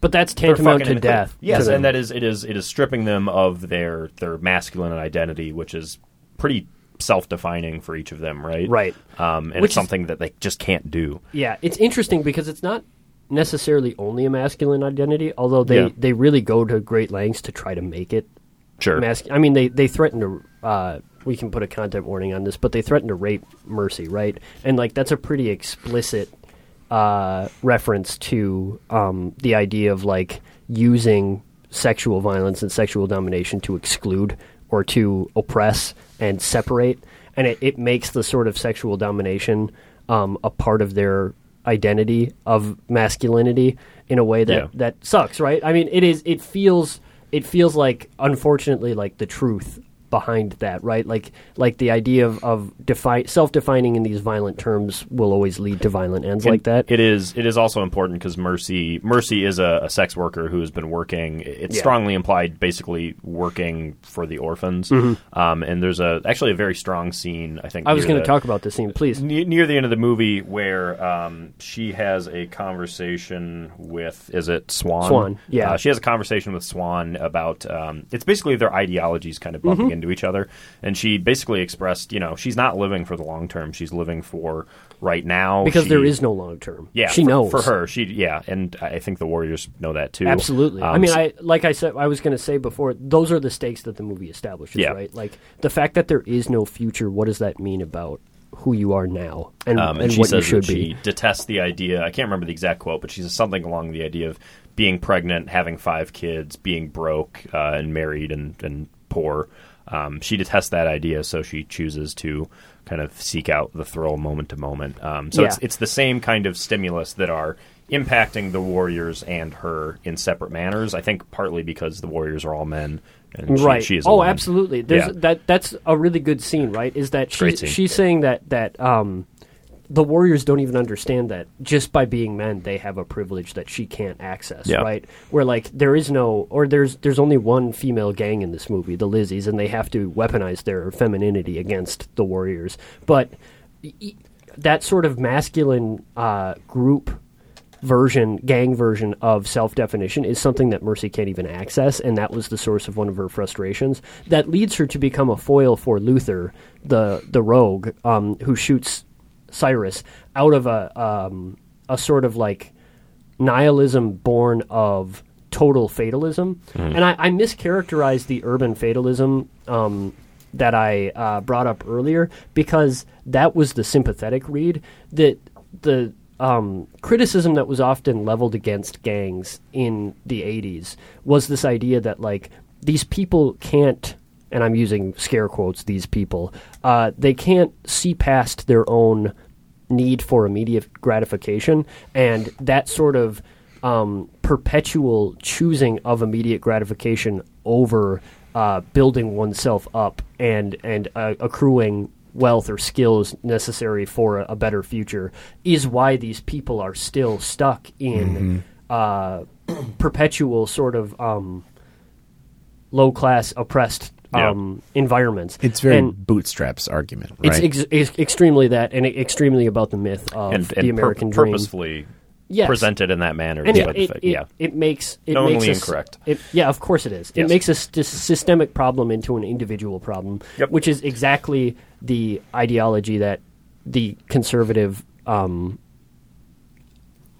But that's tantamount to death. Yes, to and that is it is it is stripping them of their their masculine identity, which is pretty self-defining for each of them, right? Right. Um, and Which it's is- something that they just can't do. Yeah, it's interesting because it's not necessarily only a masculine identity, although they, Yeah. they really go to great lengths to try to make it Sure. Mas- I mean, they they threaten to. Uh, we can put a content warning on this, but they threaten to rape Mercy, right? And like that's a pretty explicit uh, reference to um, the idea of like using sexual violence and sexual domination to exclude or to oppress and separate, and it, it makes the sort of sexual domination um, a part of their identity of masculinity in a way that Yeah. that sucks, right? I mean, it is. It feels. It feels like, unfortunately, like the truth behind that, right? Like, like the idea of of defi- self-defining in these violent terms will always lead to violent ends like that. It is. It is also important because Mercy Mercy is a, a sex worker who has been working. It's Yeah. strongly implied, basically working for the orphans. Um, and there's a actually a very strong scene. I think Mm-hmm. I was going to talk about this scene, please. ne- near the end of the movie where um, she has a conversation with is it Swan? Swan, yeah. Uh, she has a conversation with Swan about um, it's basically their ideologies kind of Mm-hmm. bumping into each other, and she basically expressed you know she's not living for the long term, she's living for right now Because She- there is no long term. yeah she for, knows for her she yeah, and I think the Warriors know that too. Absolutely. I Um, mean, s- I like I said, I was going to say before, those are the stakes that the movie establishes, Yeah. right? Like the fact that there is no future. What does that mean about who you are now and, Um, and, and she what you should that be. she detests the idea. I can't remember the exact quote, but she says something along the idea of being pregnant, having five kids, being broke uh, and married and, and poor. Um, she detests that idea, so she chooses to kind of seek out the thrill moment to moment. Um, so it's Yeah. it's the same kind of stimulus that are impacting the warriors and her in separate manners. I think partly because the warriors are all men, and she, right. she is. oh, absolutely. There's Yeah. that. That's a really good scene, right? Is that she's she's saying that that um, the warriors don't even understand that just by being men they have a privilege that she can't access, Yeah. right? Where like there is no or there's there's only one female gang in this movie, the Lizzies, and they have to weaponize their femininity against the warriors. But y- that sort of masculine uh, group version, gang version of self definition is something that Mercy can't even access, and that was the source of one of her frustrations. That leads her to become a foil for Luther, the the rogue, um, who shoots Cyrus out of a um, a sort of like nihilism born of total fatalism. And I, I mischaracterized the urban fatalism um, that I uh, brought up earlier because that was the sympathetic read. That the um, criticism that was often leveled against gangs in the 80s was this idea that, like, these people can't, and I'm using scare quotes, these people, uh, they can't see past their own need for immediate gratification, and that sort of um, perpetual choosing of immediate gratification over uh, building oneself up and and uh, accruing wealth or skills necessary for a, a better future is why these people are still stuck in uh, perpetual sort of um, low class oppressed Yeah. um, environments. It's very And- bootstraps argument, right? it's ex- ex- extremely that, and extremely about the myth of and, the and pur- American dream. purposefully Yes. presented in that manner. and is it, what it, the fa- it, yeah. it makes it Knowingly makes a s- incorrect. It, yeah, of course it is. It makes a st- systemic problem into an individual problem, Yep. which is exactly the ideology that the conservative um,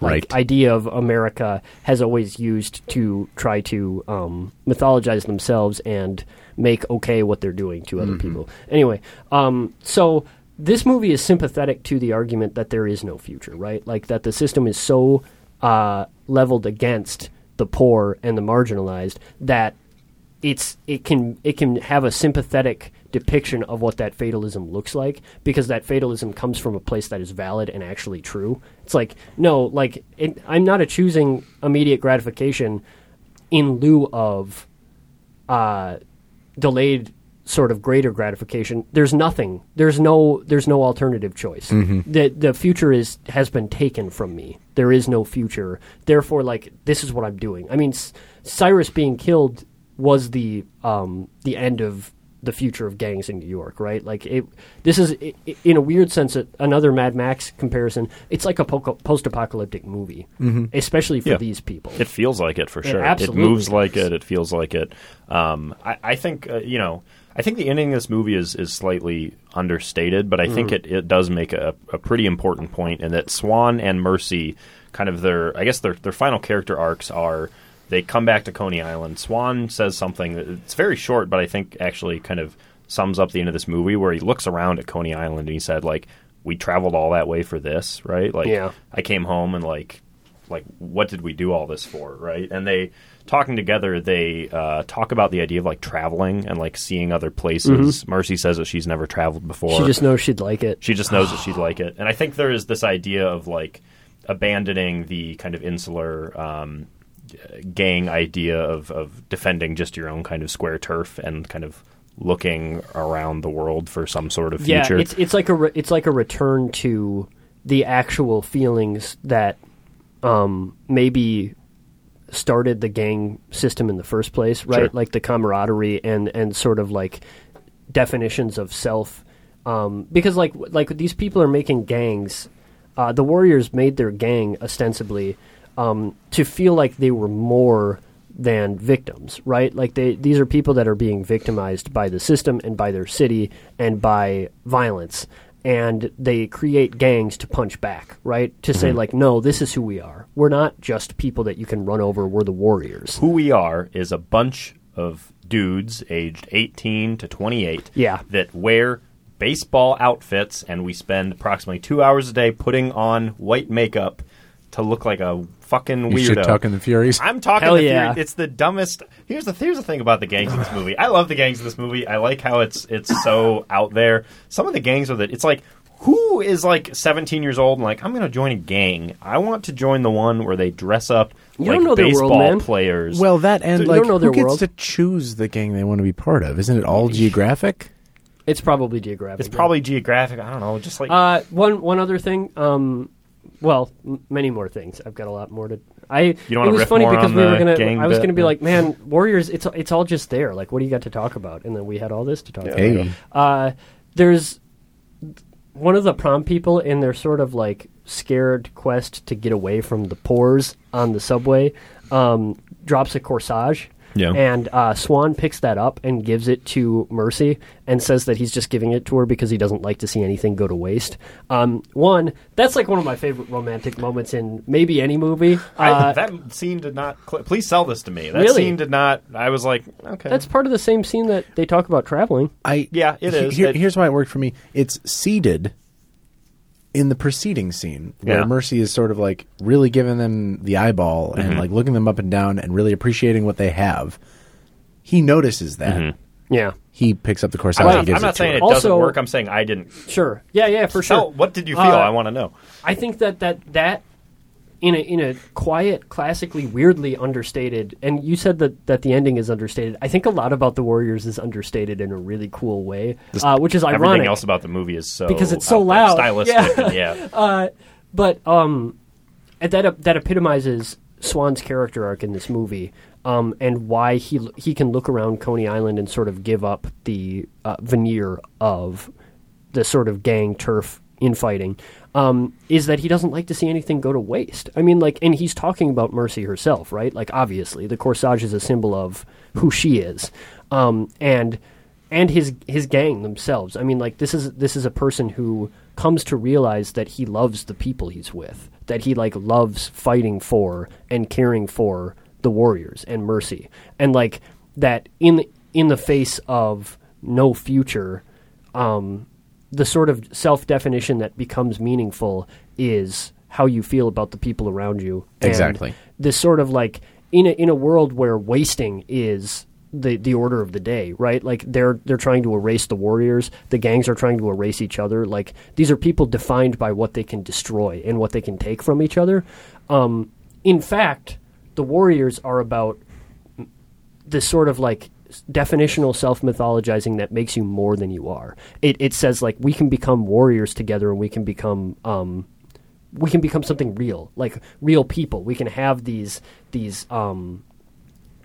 like Right. idea of America has always used to try to um, mythologize themselves and make okay what they're doing to other people. Anyway, um, so this movie is sympathetic to the argument that there is no future, right? Like that the system is so uh, leveled against the poor and the marginalized that it's it can it can have a sympathetic depiction of what that fatalism looks like because that fatalism comes from a place that is valid and actually true. It's like no, like it, I'm not a choosing immediate gratification in lieu of uh, delayed sort of greater gratification. There's nothing. There's no. There's no alternative choice. The the future is has been taken from me. There is no future. Therefore, like this is what I'm doing. I mean, S- Cyrus being killed was the um, the end of the future of gangs in New York, right? Like it. This is i i in a weird sense a, another Mad Max comparison. It's like a po- post-apocalyptic movie, especially for Yeah. these people. It feels like it for sure. It, absolutely moves like it. It feels like it. Um, I, I think uh, you know. I think the ending of this movie is, is slightly understated, but I think Mm. it, it does make a, a pretty important point in that Swan and Mercy, kind of their I guess their their final character arcs are they come back to Coney Island. Swan says something it's very short, but I think actually kind of sums up the end of this movie where he looks around at Coney Island and he said like we traveled all that way for this, right? Like Yeah. I came home and like like what did we do all this for right and they talking together they uh, talk about the idea of like traveling and like seeing other places mercy says that she's never traveled before Mm-hmm. she just knows she'd like it. she just knows that she'd like it and i think there is this idea of like abandoning the kind of insular um, gang idea of, of defending just your own kind of square turf and kind of looking around the world for some sort of future Yeah, it's it's like a re- it's like a return to the actual feelings that um, maybe started the gang system in the first place, right? Sure. Like the camaraderie and and sort of like definitions of self. Um, because like like these people are making gangs. Uh, the Warriors made their gang ostensibly um, to feel like they were more than victims, right? Like they these are people that are being victimized by the system and by their city and by violence. And they create gangs to punch back, right? To say like, no, this is who we are. We're not just people that you can run over. We're the warriors. who we are is a bunch of dudes aged 18 to 28 Yeah. that wear baseball outfits, and we spend approximately two hours a day putting on white makeup to look like a fucking weirdo. talk in the Furies. I'm talking. Hell the yeah. theory. It's the dumbest. Here's the here's the thing about the gangs in this movie. I love the gangs in this movie. I like how it's it's so out there. Some of the gangs are that it's like who is like 17 years old and like I'm going to join a gang. I want to join the one where they dress up You like don't know their world, baseball man. players. well, that and You like don't know who their gets world. to choose the gang they want to be part of? Isn't it all geographic? It's probably geographic. it's yeah. probably geographic. I don't know. Just like Uh, one one other thing. Um, well, m- many more things. I've got a lot more to. I. You don't it was riff funny more because on we were the gonna. gang I was bit? gonna be like, man, Warriors. It's it's all just there. Like, what do you got to talk about? And then we had all this to talk about. Hey. Uh, there's one of the prom people in their sort of like scared quest to get away from the pores on the subway um, drops a corsage. Yeah. And uh, Swan picks that up and gives it to Mercy and says that he's just giving it to her because he doesn't like to see anything go to waste. Um, one, that's like one of my favorite romantic moments in maybe any movie. I, Uh, that scene did not. Cl- please sell this to me. That Really? scene did not. I was like, okay, that's part of the same scene that they talk about traveling. I Yeah, it is. he- here- It- here's why it worked for me. It's seeded in the preceding scene where Yeah. Mercy is sort of like really giving them the eyeball Mm-hmm. and like looking them up and down and really appreciating what they have. He notices that. Mm-hmm. Yeah. He picks up the corsage I'm and not, gives I'm not it to saying her. it doesn't Also- work. I'm saying I didn't. Sure. Yeah, yeah, for Sell, sure. what did you feel? Uh, I want to know. I think that that that in a in a quiet, classically weirdly understated, and you said that that the ending is understated. I think a lot about the Warriors is understated in a really cool way, uh, which is ironic. Everything else about the movie is so Because it's so loud. stylistic. Yeah. yeah. Uh, but um, and that that epitomizes Swan's character arc in this movie, um, and why he he can look around Coney Island and sort of give up the uh, veneer of the sort of gang turf infighting. Um, is that he doesn't like to see anything go to waste? I mean, like, and he's talking about Mercy herself, right? Like, obviously, the corsage is a symbol of who she is, um, and and his his gang themselves. I mean, like this is this is a person who comes to realize that he loves the people he's with, that he like loves fighting for and caring for the warriors and mercy, and like that in in the face of no future, um, the sort of self definition that becomes meaningful is how you feel about the people around you. And Exactly. This sort of like in a in a world where wasting is the the order of the day, right? Like they're they're trying to erase the warriors, the gangs are trying to erase each other. Like these are people defined by what they can destroy and what they can take from each other. Um, in fact, the warriors are about this sort of like definitional self mythologizing that makes you more than you are. It it says like we can become warriors together and we can become um we can become something real, like real people. We can have these these um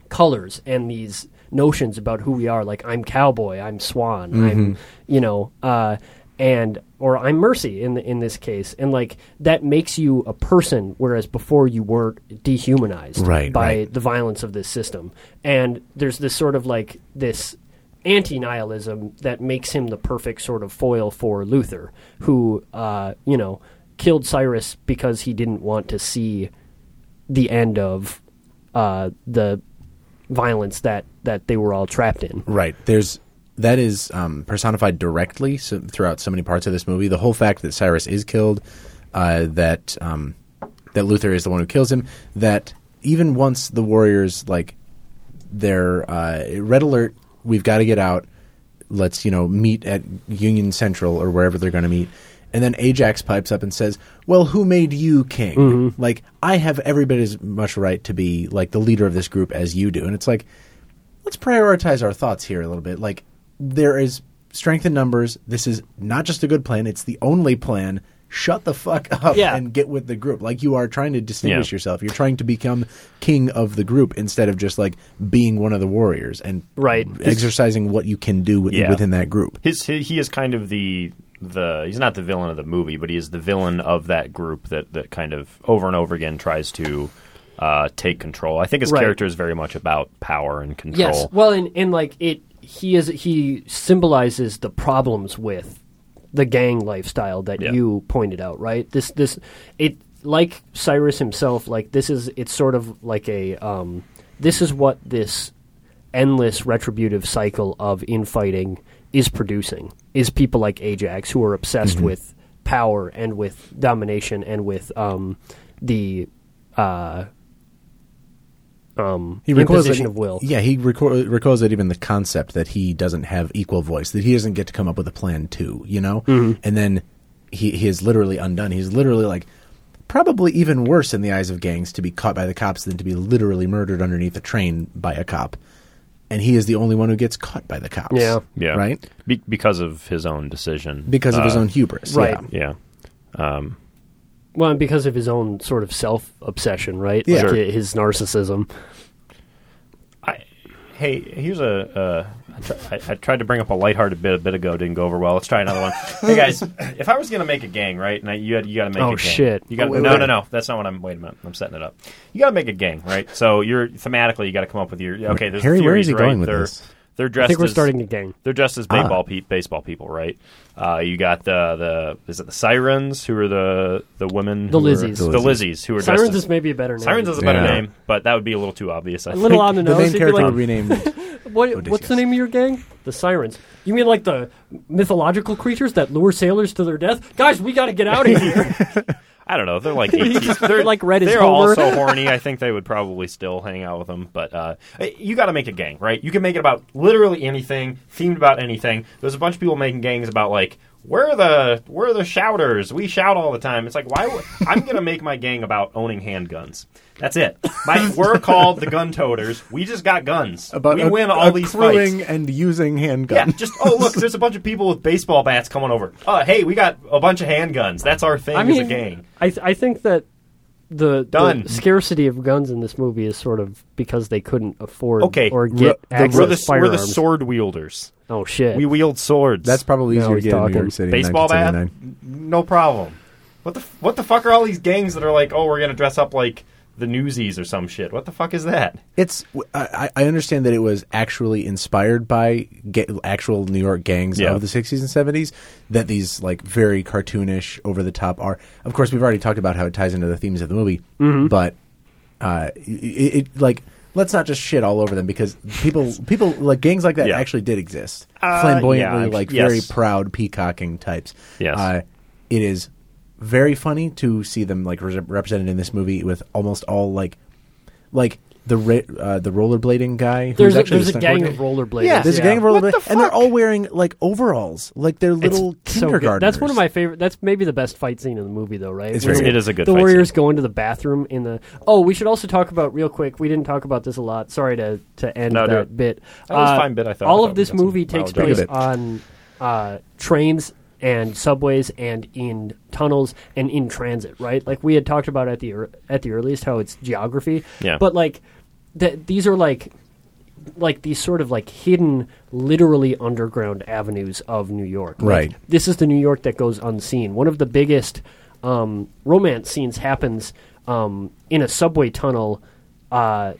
colors and these notions about who we are like I'm cowboy, I'm swan, I'm you know uh and or I'm mercy in the, in this case and like that makes you a person whereas before you weren't dehumanized Right, by right. the violence of this system. And there's this sort of like this anti-nihilism that makes him the perfect sort of foil for Luther, who uh, you know killed Cyrus because he didn't want to see the end of uh, the violence that that they were all trapped in. Right. There's that is um, personified directly so, throughout so many parts of this movie. The whole fact that Cyrus is killed, uh, that um, that Luther is the one who kills him. That even once the warriors like they're uh, red alert, we've got to get out. Let's you know meet at Union Central or wherever they're going to meet. And then Ajax pipes up and says, "Well, who made you king? Like I have every bit as much right to be like the leader of this group as you do." And it's like, let's prioritize our thoughts here a little bit. Like there is strength in numbers. This is not just a good plan; it's the only plan. Shut the fuck up Yeah. and get with the group. Like you are trying to distinguish Yeah. yourself. You're trying to become king of the group instead of just like being one of the warriors and Right. exercising what you can do wi- Yeah. within that group. His he, he is kind of the the he's not the villain of the movie, but he is the villain of that group that that kind of over and over again tries to uh, take control. I think his Right. character is very much about power and control. Yes. Well, and, and like it, he is he symbolizes the problems with the gang lifestyle that Yeah. you pointed out, right? This this it like Cyrus himself, like this is it's sort of like a um, this is what this endless retributive cycle of infighting is producing is people like Ajax who are obsessed Mm-hmm. with power and with domination and with um, the uh, um, He recoils imposition at, of will. Yeah, he reco- recoils at even the concept that he doesn't have equal voice, that he doesn't get to come up with a plan too, you know? Mm-hmm. And then he, he is literally undone. He's literally like, probably even worse in the eyes of gangs to be caught by the cops than to be literally murdered underneath a train by a cop. And he is the only one who gets caught by the cops. Yeah. Yeah, Right? Be- because of his own decision. Because of his Uh, own hubris. right. Yeah. Yeah. Well, and because of his own sort of self obsession, right? Yeah. Like Sure. his narcissism. I, hey, here's a. Uh, I, try, I, I tried to bring up a lighthearted bit a bit ago. Didn't go over well. Let's try another one. hey guys, if I was gonna make a gang, right? And I, you had, you got to make Oh, a gang. shit. You got Oh, wait, no, wait. no, no. That's not what I'm. Wait a minute. I'm setting it up. You got to make a gang, right? So you're thematically, you got to come up with your. Okay, there's Harry, Furies, where is he right? going with they're, this? They're I dressed. think we're as, starting a gang. They're dressed as Ah. baseball pe- baseball people, right? Uh, you got the the is it the sirens who are the the women The who are- Lizzies. the The Lizzies who are Sirens dressed as, is maybe a better name. Sirens is a better Yeah. name, but that would be a little too obvious. I a little think. on the The nose. main It'd be character like, would be named. what, Odysseus. what's the name of your gang? The Sirens. You mean like the mythological creatures that lure sailors to their death? Guys, we got to get out of here. I don't know. They're like 18. they're like red They're Homer. also horny. I think they would probably still hang out with them. But uh, you got to make a gang, right? You can make it about literally anything, themed about anything. There's a bunch of people making gangs about like we're the we're the shouters. We shout all the time. It's like why would, I'm gonna make my gang about owning handguns. That's it. My, we're called the gun toters. We just got guns. About we a- win all these accruing fights. and using handguns. Yeah, just oh look, there's a bunch of people with baseball bats coming over. Oh hey, we got a bunch of handguns. That's our thing I as a gang. I, th- I think that the, Done. the scarcity of guns in this movie is sort of because they couldn't afford Okay, or get the- access We're to the, we're the sword wielders. oh shit! We wield swords. That's probably Now easier to he's get in New talking. York City. baseball bat. No problem. What the f- what the fuck are all these gangs that are like, oh, we're gonna dress up like the Newsies or some shit? What the fuck is that? It's I, I understand that it was actually inspired by ga- actual New York gangs Yeah. of the 60s and 70s. That these like very cartoonish, over the top are. Of course, we've already talked about how it ties into the themes of the movie, Mm-hmm. but uh, it, it like let's not just shit all over them because people people like gangs like that Yeah. actually did exist. Uh, Flamboyantly, yeah, like yes. very proud peacocking types. Yes. Uh, it is very funny to see them like re- represented in this movie with almost all like like the ra- uh, the rollerblading guy. who's there's a, there's a gang of rollerbladers. Yeah, there's a gang of rollerbladers, the and they're all wearing like overalls, like they're It's little so That's one of my favorite. That's maybe the best fight scene in the movie, though, right? It's When very the- It is a good The fight Warriors scene. go into the bathroom in the. Oh, we should also talk about real quick. We didn't talk about this a lot. Sorry to to end No, that it. bit. That was Uh, fine bit, I thought. I All thought of this movie takes place on uh, trains and subways and in tunnels and in transit, right? Like we had talked about at the ear- at the earliest how it's geography. Yeah. But like th- these are like like these sort of like hidden literally underground avenues of New York. Like, Right. this is the New York that goes unseen. One of the biggest um, romance scenes happens um, in a subway tunnel uh,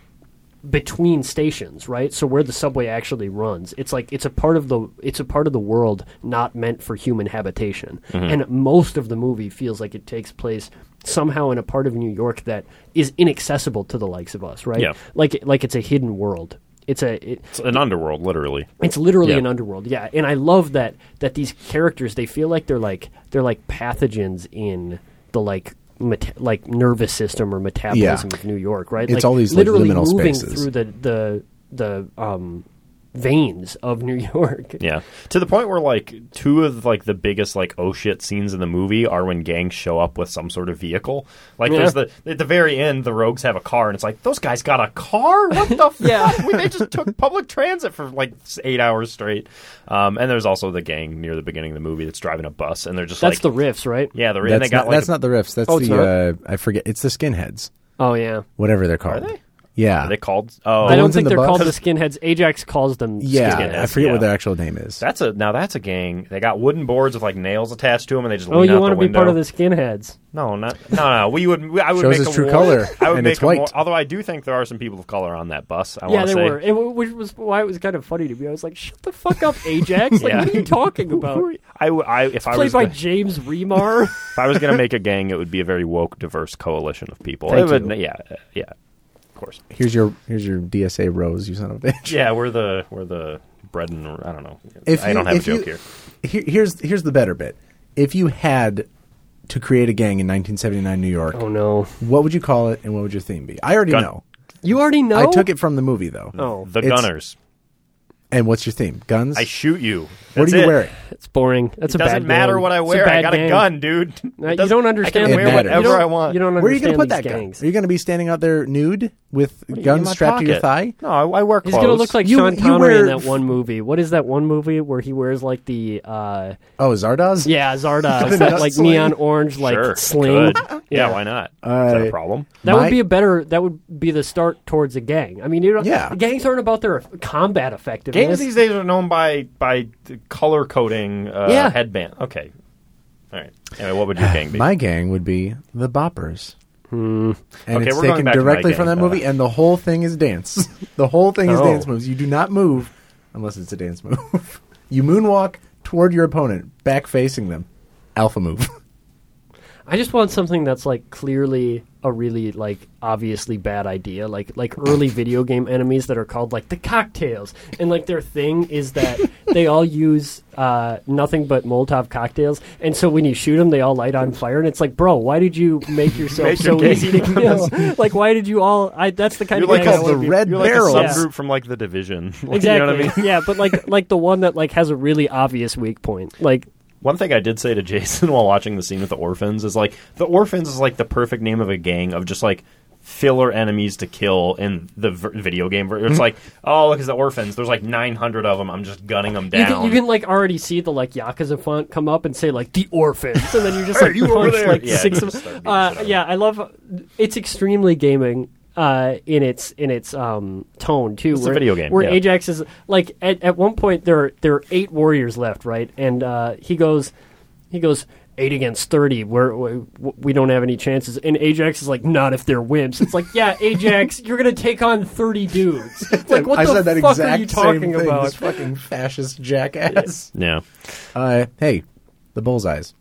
between stations, right? So where the subway actually runs, it's like it's a part of the it's a part of the world not meant for human habitation, Mm-hmm. and most of the movie feels like it takes place somehow in a part of New York that is inaccessible to the likes of us, right? Yeah. Like like it's a hidden world. It's a it, It's an underworld, literally. it's literally Yeah. an underworld, yeah. And I love that that these characters they feel like they're like they're like pathogens in the like meta- like nervous system or metabolism of New York, right? It's like all these, like, literally liminal moving spaces. through the the the um veins of New York. Yeah, to the point where like two of like the biggest like oh shit scenes in the movie are when gangs show up with some sort of vehicle. Like there's the at the very end, the rogues have a car, and it's like those guys got a car. What the Yeah. fuck? We, they just took public transit for like eight hours straight. Um, and there's also the gang near the beginning of the movie that's driving a bus, and they're just That's like the riffs, right? yeah, the and That's, they got not, like that's a- not the riffs. That's Oh, the uh, I forget. It's the skinheads, Oh yeah. whatever they're called. they? Yeah, Are they called oh I don't think the they're bus? called the skinheads. Ajax calls them yeah. skinheads. I forget yeah. what their actual name is. that's a now that's a gang. They got wooden boards with like nails attached to them, and they just Oh, lean you want to be window. part of the skinheads? No, not no, no. We would. we- I would Shows make its a true more- color, I would and make it's a more- white. although I do think there are some people of color on that bus. I yeah, want they say. were. It, which was why it was kind of funny to me. I was like, "Shut the fuck up, Ajax! Like, Yeah. what are you talking about?" I, w- I- if I was Played was by gonna, James Remar. if I was going to make a gang, it would be a very woke, diverse coalition of people. Thank would- you. Yeah, yeah, of course. Here's your here's your DSA rose, you son of a bitch. Yeah, we're the we're the bread and I don't know. If I you- don't have a if you- joke here. Here, here's here's the better bit. If you had to create a gang in 1979 New York, Oh no, what would you call it, and what would your theme be? I already Gun- know. you already know. I took it from the movie though. Oh, The It's- Gunners. And what's your theme? Guns. I shoot you. what That's are you it. wearing? it's boring. That's It a doesn't matter gang. what I It's wear. I bad got gang. a gun, dude. Uh, It you doesn't- don't I understand. can It wear matters. whatever you don't- I want. You don't Where are you going to put these that gangs. gun? Are you going to be standing out there nude with In guns my strapped to your pocket. thigh? No, I, I wear He's gonna look like You- Sean you Connery in wear- that one movie. What is that one movie where he wears like the uh Oh, Zardoz. yeah Zardoz that like sling. neon orange like Sure, sling? could. Yeah, why not? Is that a problem? That My- would be a better. That would be the start towards a gang. I mean, you know, Yeah. gangs aren't about their combat effectiveness. Games these days are known by by color coding uh, Yeah. headband. Okay, all right. Anyway, what would your gang be? My gang would be the Boppers. And Okay, it's we're going taken back to my directly from gang, that movie, uh, and the whole thing is dance. the whole thing is Oh. dance moves. You do not move unless it's a dance move. you moonwalk toward your opponent, back facing them. Alpha move. I just want something that's like clearly a really like obviously bad idea, like like early video game enemies that are called like the cocktails, and like their thing is that they all use uh, nothing but Molotov cocktails, and so when you shoot them, they all light on fire, and it's like, bro, why did you make yourself Make so gang- easy to kill? like, why did you all? I that's the kind You're of like gang I called the be. Red You're like Barrel. a Yeah. subgroup from like the division. Like, Exactly. You know what I mean? yeah, but like like the one that like has a really obvious weak point. Like One thing I did say to Jason while watching the scene with the orphans is like the orphans is like the perfect name of a gang of just like filler enemies to kill in the v- video game. It's like, oh look, it's the orphans. There's like 900 of them. I'm just gunning them you down. can, you can like already see the like Yakuza font come up and say like the orphans, and then you're just like you punch like Yeah, six of uh, shit out of Yeah, I love. It's extremely gaming. Uh, in its in its um, tone too, It's a where, video game, where yeah. Ajax is like at, at one point there are, there are eight warriors left, right? And uh, he goes he goes eight against thirty. Where we, we don't have any chances, and Ajax is like, not if they're wimps. It's like, yeah, Ajax, you're gonna take on thirty dudes. Like, what I the said that fuck exact are you talking same thing. about? This fucking fascist jackass. yeah, Uh, hey, the bullseyes.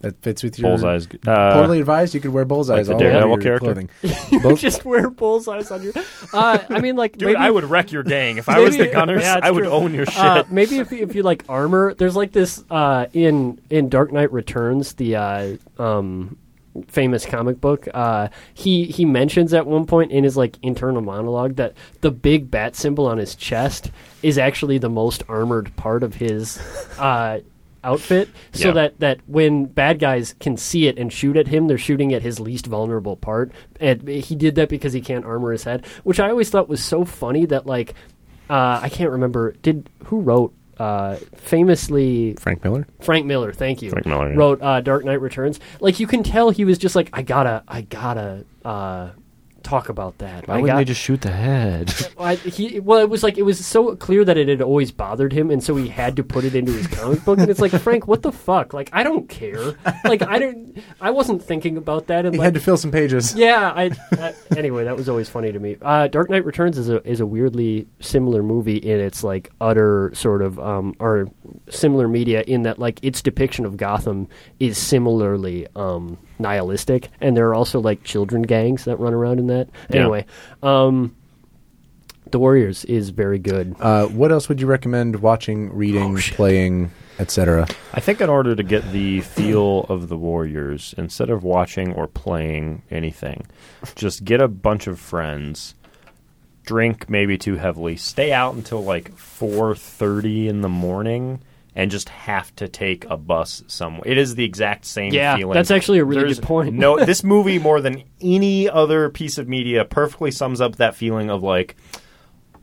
That fits with your bullseyes. Uh, Poorly advised, you could wear bullseyes the all over your character? clothing. You Both- just wear bullseyes on your. Uh, I mean, like, Dude, maybe, I would wreck your gang if I was the maybe- gunners. yeah, it's I would true. own your shit. Uh, maybe if you, if you like armor, there's like this uh, in in Dark Knight Returns, the uh, um, famous comic book. Uh, he he mentions at one point in his like internal monologue that the big bat symbol on his chest is actually the most armored part of his. Uh, outfit so Yeah. that that when bad guys can see it and shoot at him they're shooting at his least vulnerable part and he did that because he can't armor his head which i always thought was so funny that like uh, I can't remember. Did who wrote uh, famously Frank Miller. Frank Miller? Thank you. Frank Miller, yeah. wrote uh, Dark Knight Returns. Like you can tell he was just like, I gotta, I gotta uh, talk about that. Why I wouldn't got, they just shoot the head? I, he, well, it was like it was so clear that it had always bothered him, and so he had to put it into his comic book. And it's like, Frank, what the fuck? Like, I don't care. Like, I don't. I wasn't thinking about that. And He like, had to fill some pages. yeah, I, I anyway, that was always funny to me. Uh, Dark Knight Returns is a is a weirdly similar movie in its like utter sort of um or similar media in that like its depiction of Gotham is similarly um nihilistic, and there are also like children gangs that run around in that. Yeah. Anyway, um, The Warriors is very good. Uh, what else would you recommend watching, reading, playing, etc.? I think in order to get the feel of the Warriors, instead of watching or playing anything, just get a bunch of friends, drink maybe too heavily, stay out until like four thirty in the morning, and just have to take a bus somewhere. It is the exact same Yeah, feeling. that's actually a really There's good point. no, this movie more than any other piece of media perfectly sums up that feeling of like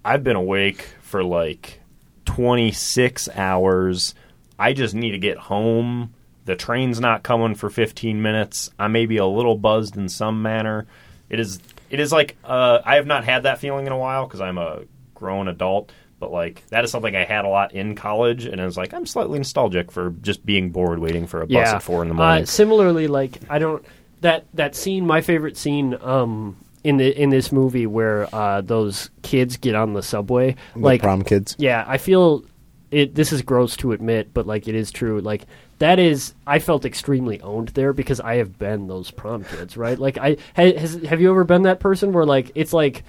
I've been awake for like 26 hours. I just need to get home. The train's not coming for 15 minutes. I may be a little buzzed in some manner. It is it is like uh, I have not had that feeling in a while because I'm a grown adult. But like that is something I had a lot in college, and I was like, I'm slightly nostalgic for just being bored waiting for a bus at four in the morning. Uh, similarly, like I don't that that scene. My favorite scene um, in the in this movie where uh, those kids get on the subway, The like prom kids. yeah, I feel it. This is gross to admit, but like it is true. Like that is, I felt extremely owned there because I have been those prom kids, right? Like I ha- has, have you ever been that person where like it's like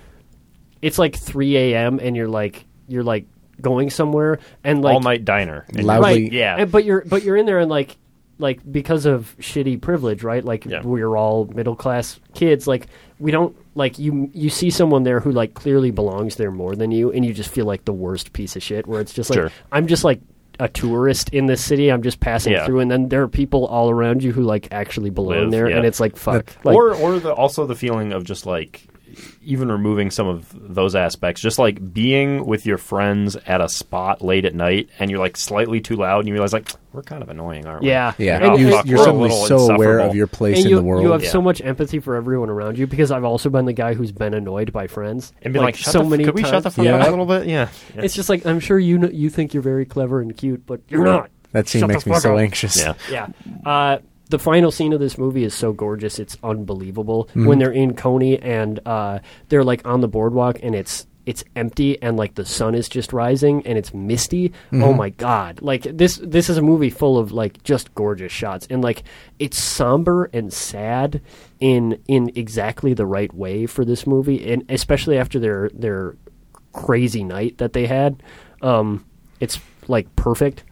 it's like 3 a.m. and you're like you're like going somewhere and like all night diner. And Loudly- right Yeah. and- but you're but you're in there and like like because of shitty privilege right like Yeah. we're all middle class kids like we don't like you you see someone there who like clearly belongs there more than you and you just feel like the worst piece of shit where it's just like Sure. i'm just like a tourist in this city i'm just passing Yeah. through and then there are people all around you who like actually belong Live, there yeah. and it's like fuck like, or or the, also the feeling of just like even removing some of those aspects, just like being with your friends at a spot late at night, and you're like slightly too loud, and you realize like we're kind of annoying, aren't we? Yeah. Yeah, And- you, and- you're we're suddenly so aware of your place and in you, the world. you have Yeah. so much empathy for everyone around you because I've also been the guy who's been annoyed by friends and be like, shut so the, many could we times. shut the fuck Yeah. up a little bit? Yeah, Yeah. It's just like I'm sure you know, you think you're very clever and cute, but you're not. that scene Shut makes me so up. anxious. yeah. Yeah. Uh, the final scene of this movie is so gorgeous; it's unbelievable. Mm-hmm. When they're in Coney and uh, they're like on the boardwalk, and it's it's empty, and like the sun is just rising, and it's misty. Mm-hmm. Oh my god! Like this this is a movie full of like just gorgeous shots, and like it's somber and sad in in exactly the right way for this movie, and especially after their their crazy night that they had. Um, it's like perfect.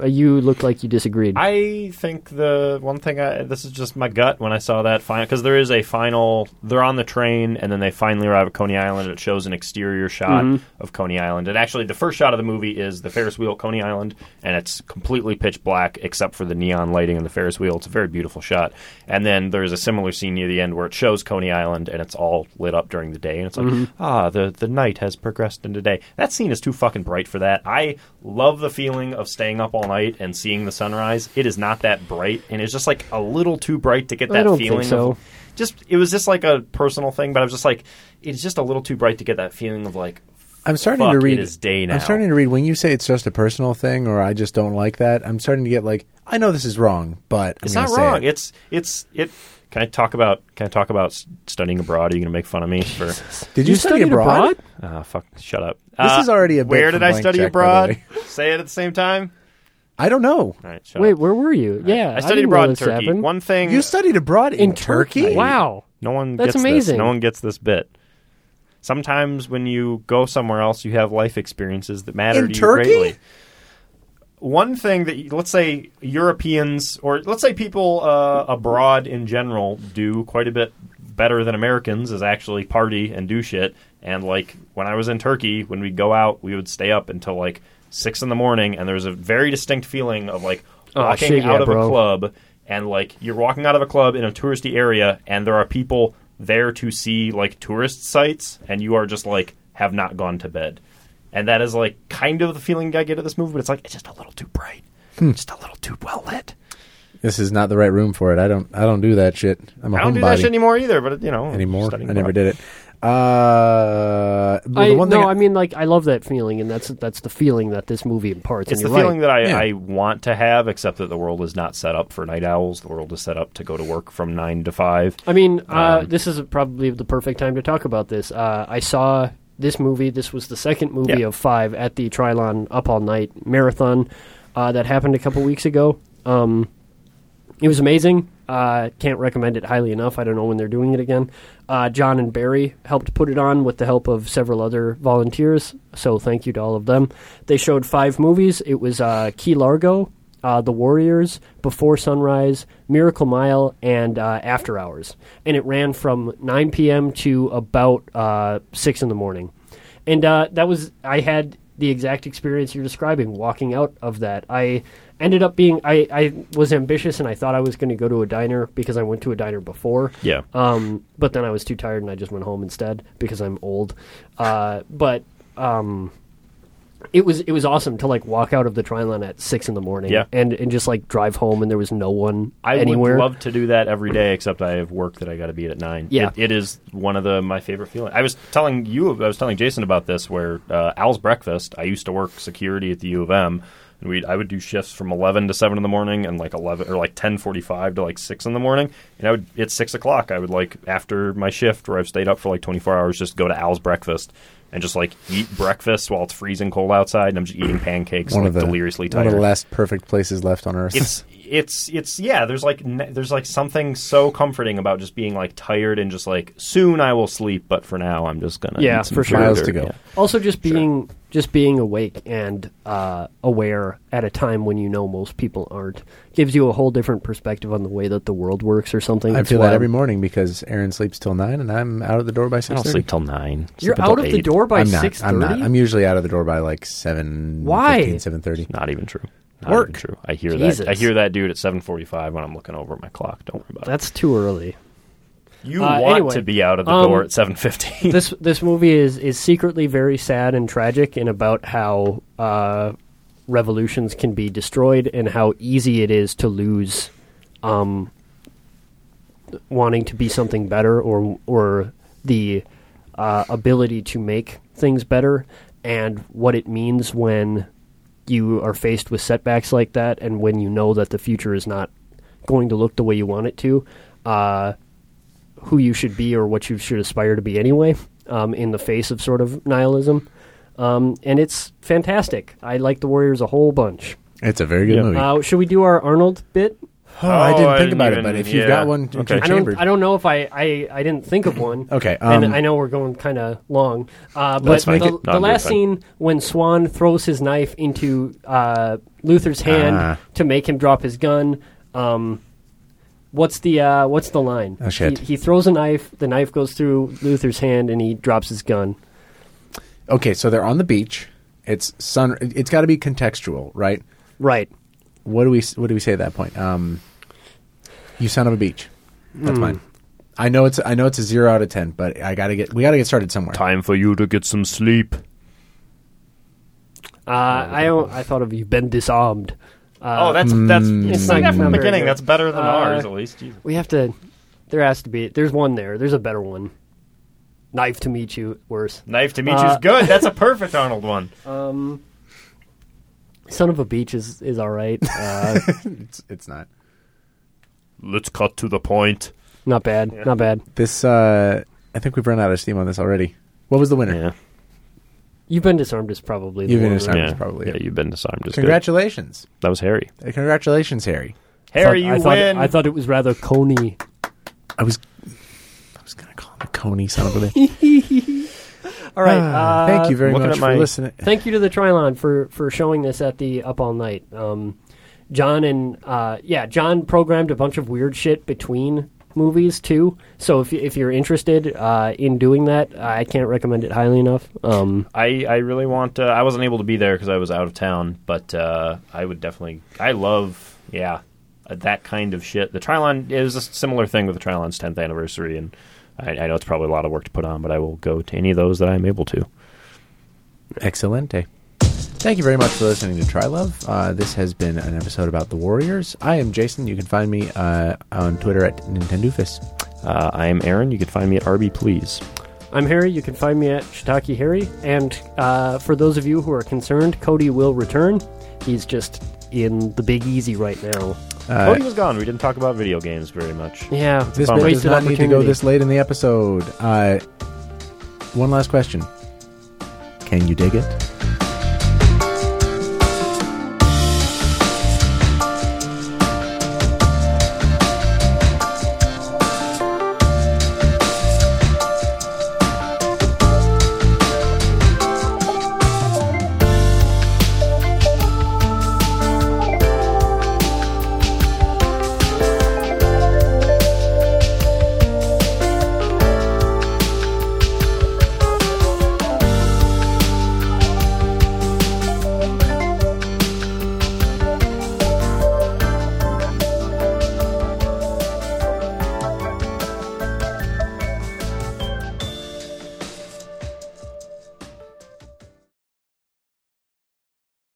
Uh, you look like you disagreed. I think the one thing I this is just my gut when I saw that final because there is a final. They're on the train and then they finally arrive at Coney Island. It shows an exterior shot of Coney Island. And actually, the first shot of the movie is the Ferris wheel at Coney Island, and it's completely pitch black except for the neon lighting in the Ferris wheel. It's a very beautiful shot. And then there's a similar scene near the end where it shows Coney Island and it's all lit up during the day, and it's like ah, the the night has progressed into day. That scene is too fucking bright for that. I love the feeling of staying up all night and seeing the sunrise. It is not that bright, and it's just like a little too bright to get I that don't think feeling. so. Of, just it was just like a personal thing, but I was just like, it's just a little too bright to get that feeling of like, I'm starting Fuck, to read. is day now. I'm starting to read when you say it's just a personal thing, or I just don't like that. I'm starting to get like, I know this is wrong, but I'm it's not wrong. It. It's it's it. Can I talk about Can I talk about studying abroad? Are you going to make fun of me for? Did you, You study abroad? abroad? Uh, fuck, shut up. This Uh, is already a Where did I study check, abroad? Say it at the same time. I don't know. All right, shut Wait, up. where were you? Yeah, I studied didn't know abroad in this Turkey. happened. One thing You studied abroad in, in Turkey. Wow. No one That's gets amazing. This. No one gets this bit. Sometimes when you go somewhere else, you have life experiences that matter In to Turkey? you greatly. One thing that, you- let's say Europeans, or let's say people uh, abroad in general, do quite a bit better than Americans is actually party and do shit. And like when I was in Turkey, when we'd go out, we would stay up until like six in the morning, and there's a very distinct feeling of like Oh, walking out yeah, of a club and like you're walking out of a club in a touristy area and there are people there to see like tourist sites and you are just like have not gone to bed and that is like kind of the feeling i get at this movie but it's like it's just a little too bright Hmm. just a little too well lit This is not the right room for it. I don't. I don't do that shit. I'm a i don't do that shit anymore either but you know anymore. I never did it. Uh, I, one no, thing I mean like I love that feeling, and that's that's the feeling that this movie imparts. it's and the you're feeling that I, Yeah. I want to have except that the world is not set up for night owls the world is set up to go to work from 9 to 5 I mean, uh, Um, this is probably the perfect time to talk about this. Uh, I saw this movie. This was the second movie Yeah. of five at the Trylon Up All Night Marathon uh, that happened a couple weeks ago. Um, it was amazing. Uh, can't recommend it highly enough. I don't know when they're doing it again. Uh, John and Barry helped put it on with the help of several other volunteers. So thank you to all of them. They showed five movies. It was uh, Key Largo, uh, The Warriors, Before Sunrise, Miracle Mile, and uh, After Hours. And it ran from 9 p.m. to about uh, 6 in the morning. And uh, that was, I had the exact experience you're describing walking out of that. I ended up being, I, I was ambitious and I thought I was going to go to a diner because I went to a diner before. yeah Um, but then I was too tired and I just went home instead because I'm old. Uh, but um, it was it was awesome to like walk out of the Trylon at six in the morning Yeah. and and just like drive home and there was no one anywhere. I anywhere. would love to do that every day, except I have work that I got to be at at nine. Yeah. it, it is one of the my favorite feelings. I was telling you, I was telling Jason about this. Where uh, Al's Breakfast, I used to work security at the U of M, and we I would do shifts from eleven to seven in the morning, and like eleven or like ten forty five to like six in the morning. And I would at six o'clock, I would like after my shift where I've stayed up for like twenty four hours, just go to Al's Breakfast. And just like eat breakfast while it's freezing cold outside, and I'm just eating pancakes, one like of the deliriously tired. one tired of the last perfect places left on earth. it's it's it's yeah. There's like there's like something so comforting about just being like tired and just like soon I will sleep, but for now I'm just gonna Yeah, eat some for sure. Miles to go. yeah. Also, just being just being awake and uh, aware at a time when you know most people aren't gives you a whole different perspective on the way that the world works or something. I It's feel that wild. every morning because Aaron sleeps till nine, and I'm out of the door by I six don't sleep till nine. You're Sleep out until of the door by I'm six I'm not. I'm usually out of the door by like seven. Why? Seven thirty. Not even true. Not Work. even true. I hear Jesus. that. I hear that dude at seven forty-five when I'm looking over at my clock. Don't worry about it. That's too early. You Uh, want anyway, to be out of the um, door at seven fifteen. this this movie is is secretly very sad and tragic, and about how uh, revolutions can be destroyed and how easy it is to lose um, wanting to be something better or or the uh, ability to make things better, and what it means when you are faced with setbacks like that, and when you know that the future is not going to look the way you want it to. Uh, who you should be or what you should aspire to be anyway um, in the face of sort of nihilism. Um, and it's fantastic. I like the Warriors a whole bunch. It's a very good Yeah. movie. Uh, should we do our Arnold bit? oh, I didn't I think didn't about it, but if you've yeah. got one Okay. I don't. I don't know if I. I, I didn't think of one. Okay, um, and I know we're going kind of long. Uh, but Let's make the, it- the I'm last good, scene when Swan throws his knife into uh, Luther's hand Ah. to make him drop his gun. Um, what's the uh, What's the line? Oh, shit. He, he throws a knife. The knife goes through Luther's hand, and he drops his gun. okay, so they're on the beach. It's sun. It's got to be contextual, right? Right. What do we What do we say at that point? Um, you son of a beach. That's Hmm. mine. I know it's I know it's a zero out of ten, but I gotta get we gotta get started somewhere. Time for you to get some sleep. Uh, I don't- I thought of you've been disarmed. Uh, oh, that's that's Mm. it's not- like that from the beginning. That's better than Uh, ours, at least. Jesus. we have to. There has to be. There's one there. There's a better one. Knife to meet you. Worse. Knife to meet you's Uh, good. That's a perfect Arnold one. Um, son of a beach is is all right. Uh, It's it's not. Let's cut to the point. not bad. Not bad. This uh, I think we've run out of steam on this already. What was the winner? Yeah, You've been disarmed is probably the You've been one, disarmed. right? That probably yeah. it. You've been disarmed. Is good. Congratulations, That was Harry. Uh, congratulations, Harry. Harry, Thought- you I thought, win. I thought it was rather coney. I was I was gonna call him a coney son of a bitch. All right. Ah, uh, thank you very looking much at for my- listening. Thank you to the Trylon for for showing this at the Up All Night. Um, John and uh, yeah, John programmed a bunch of weird shit between movies too. So if you- if you're interested uh, in doing that, I can't recommend it highly enough. Um, I, I really want. Uh, I wasn't able to be there because I was out of town, but uh, I would definitely. I love, yeah, uh, that kind of shit. The Trylon is a similar thing with the Trylon's 10th anniversary, and I, I know it's probably a lot of work to put on, but I will go to any of those that I'm able to. Excelente. Thank you very much for listening to Try Love. Uh, this has been an episode about the Warriors. I am Jason. You can find me uh, on Twitter at Nintendoofus. Uh, I am Aaron. You can find me at RB Please. I'm Harry. You can find me at Shiitake Harry. And uh, for those of you who are concerned, Cody will return. He's just in the Big Easy right now. Uh, Cody was gone. We didn't talk about video games very much. Yeah, this Bummer. bit does not need to go this late in the episode. Uh, one last question. Can you dig it?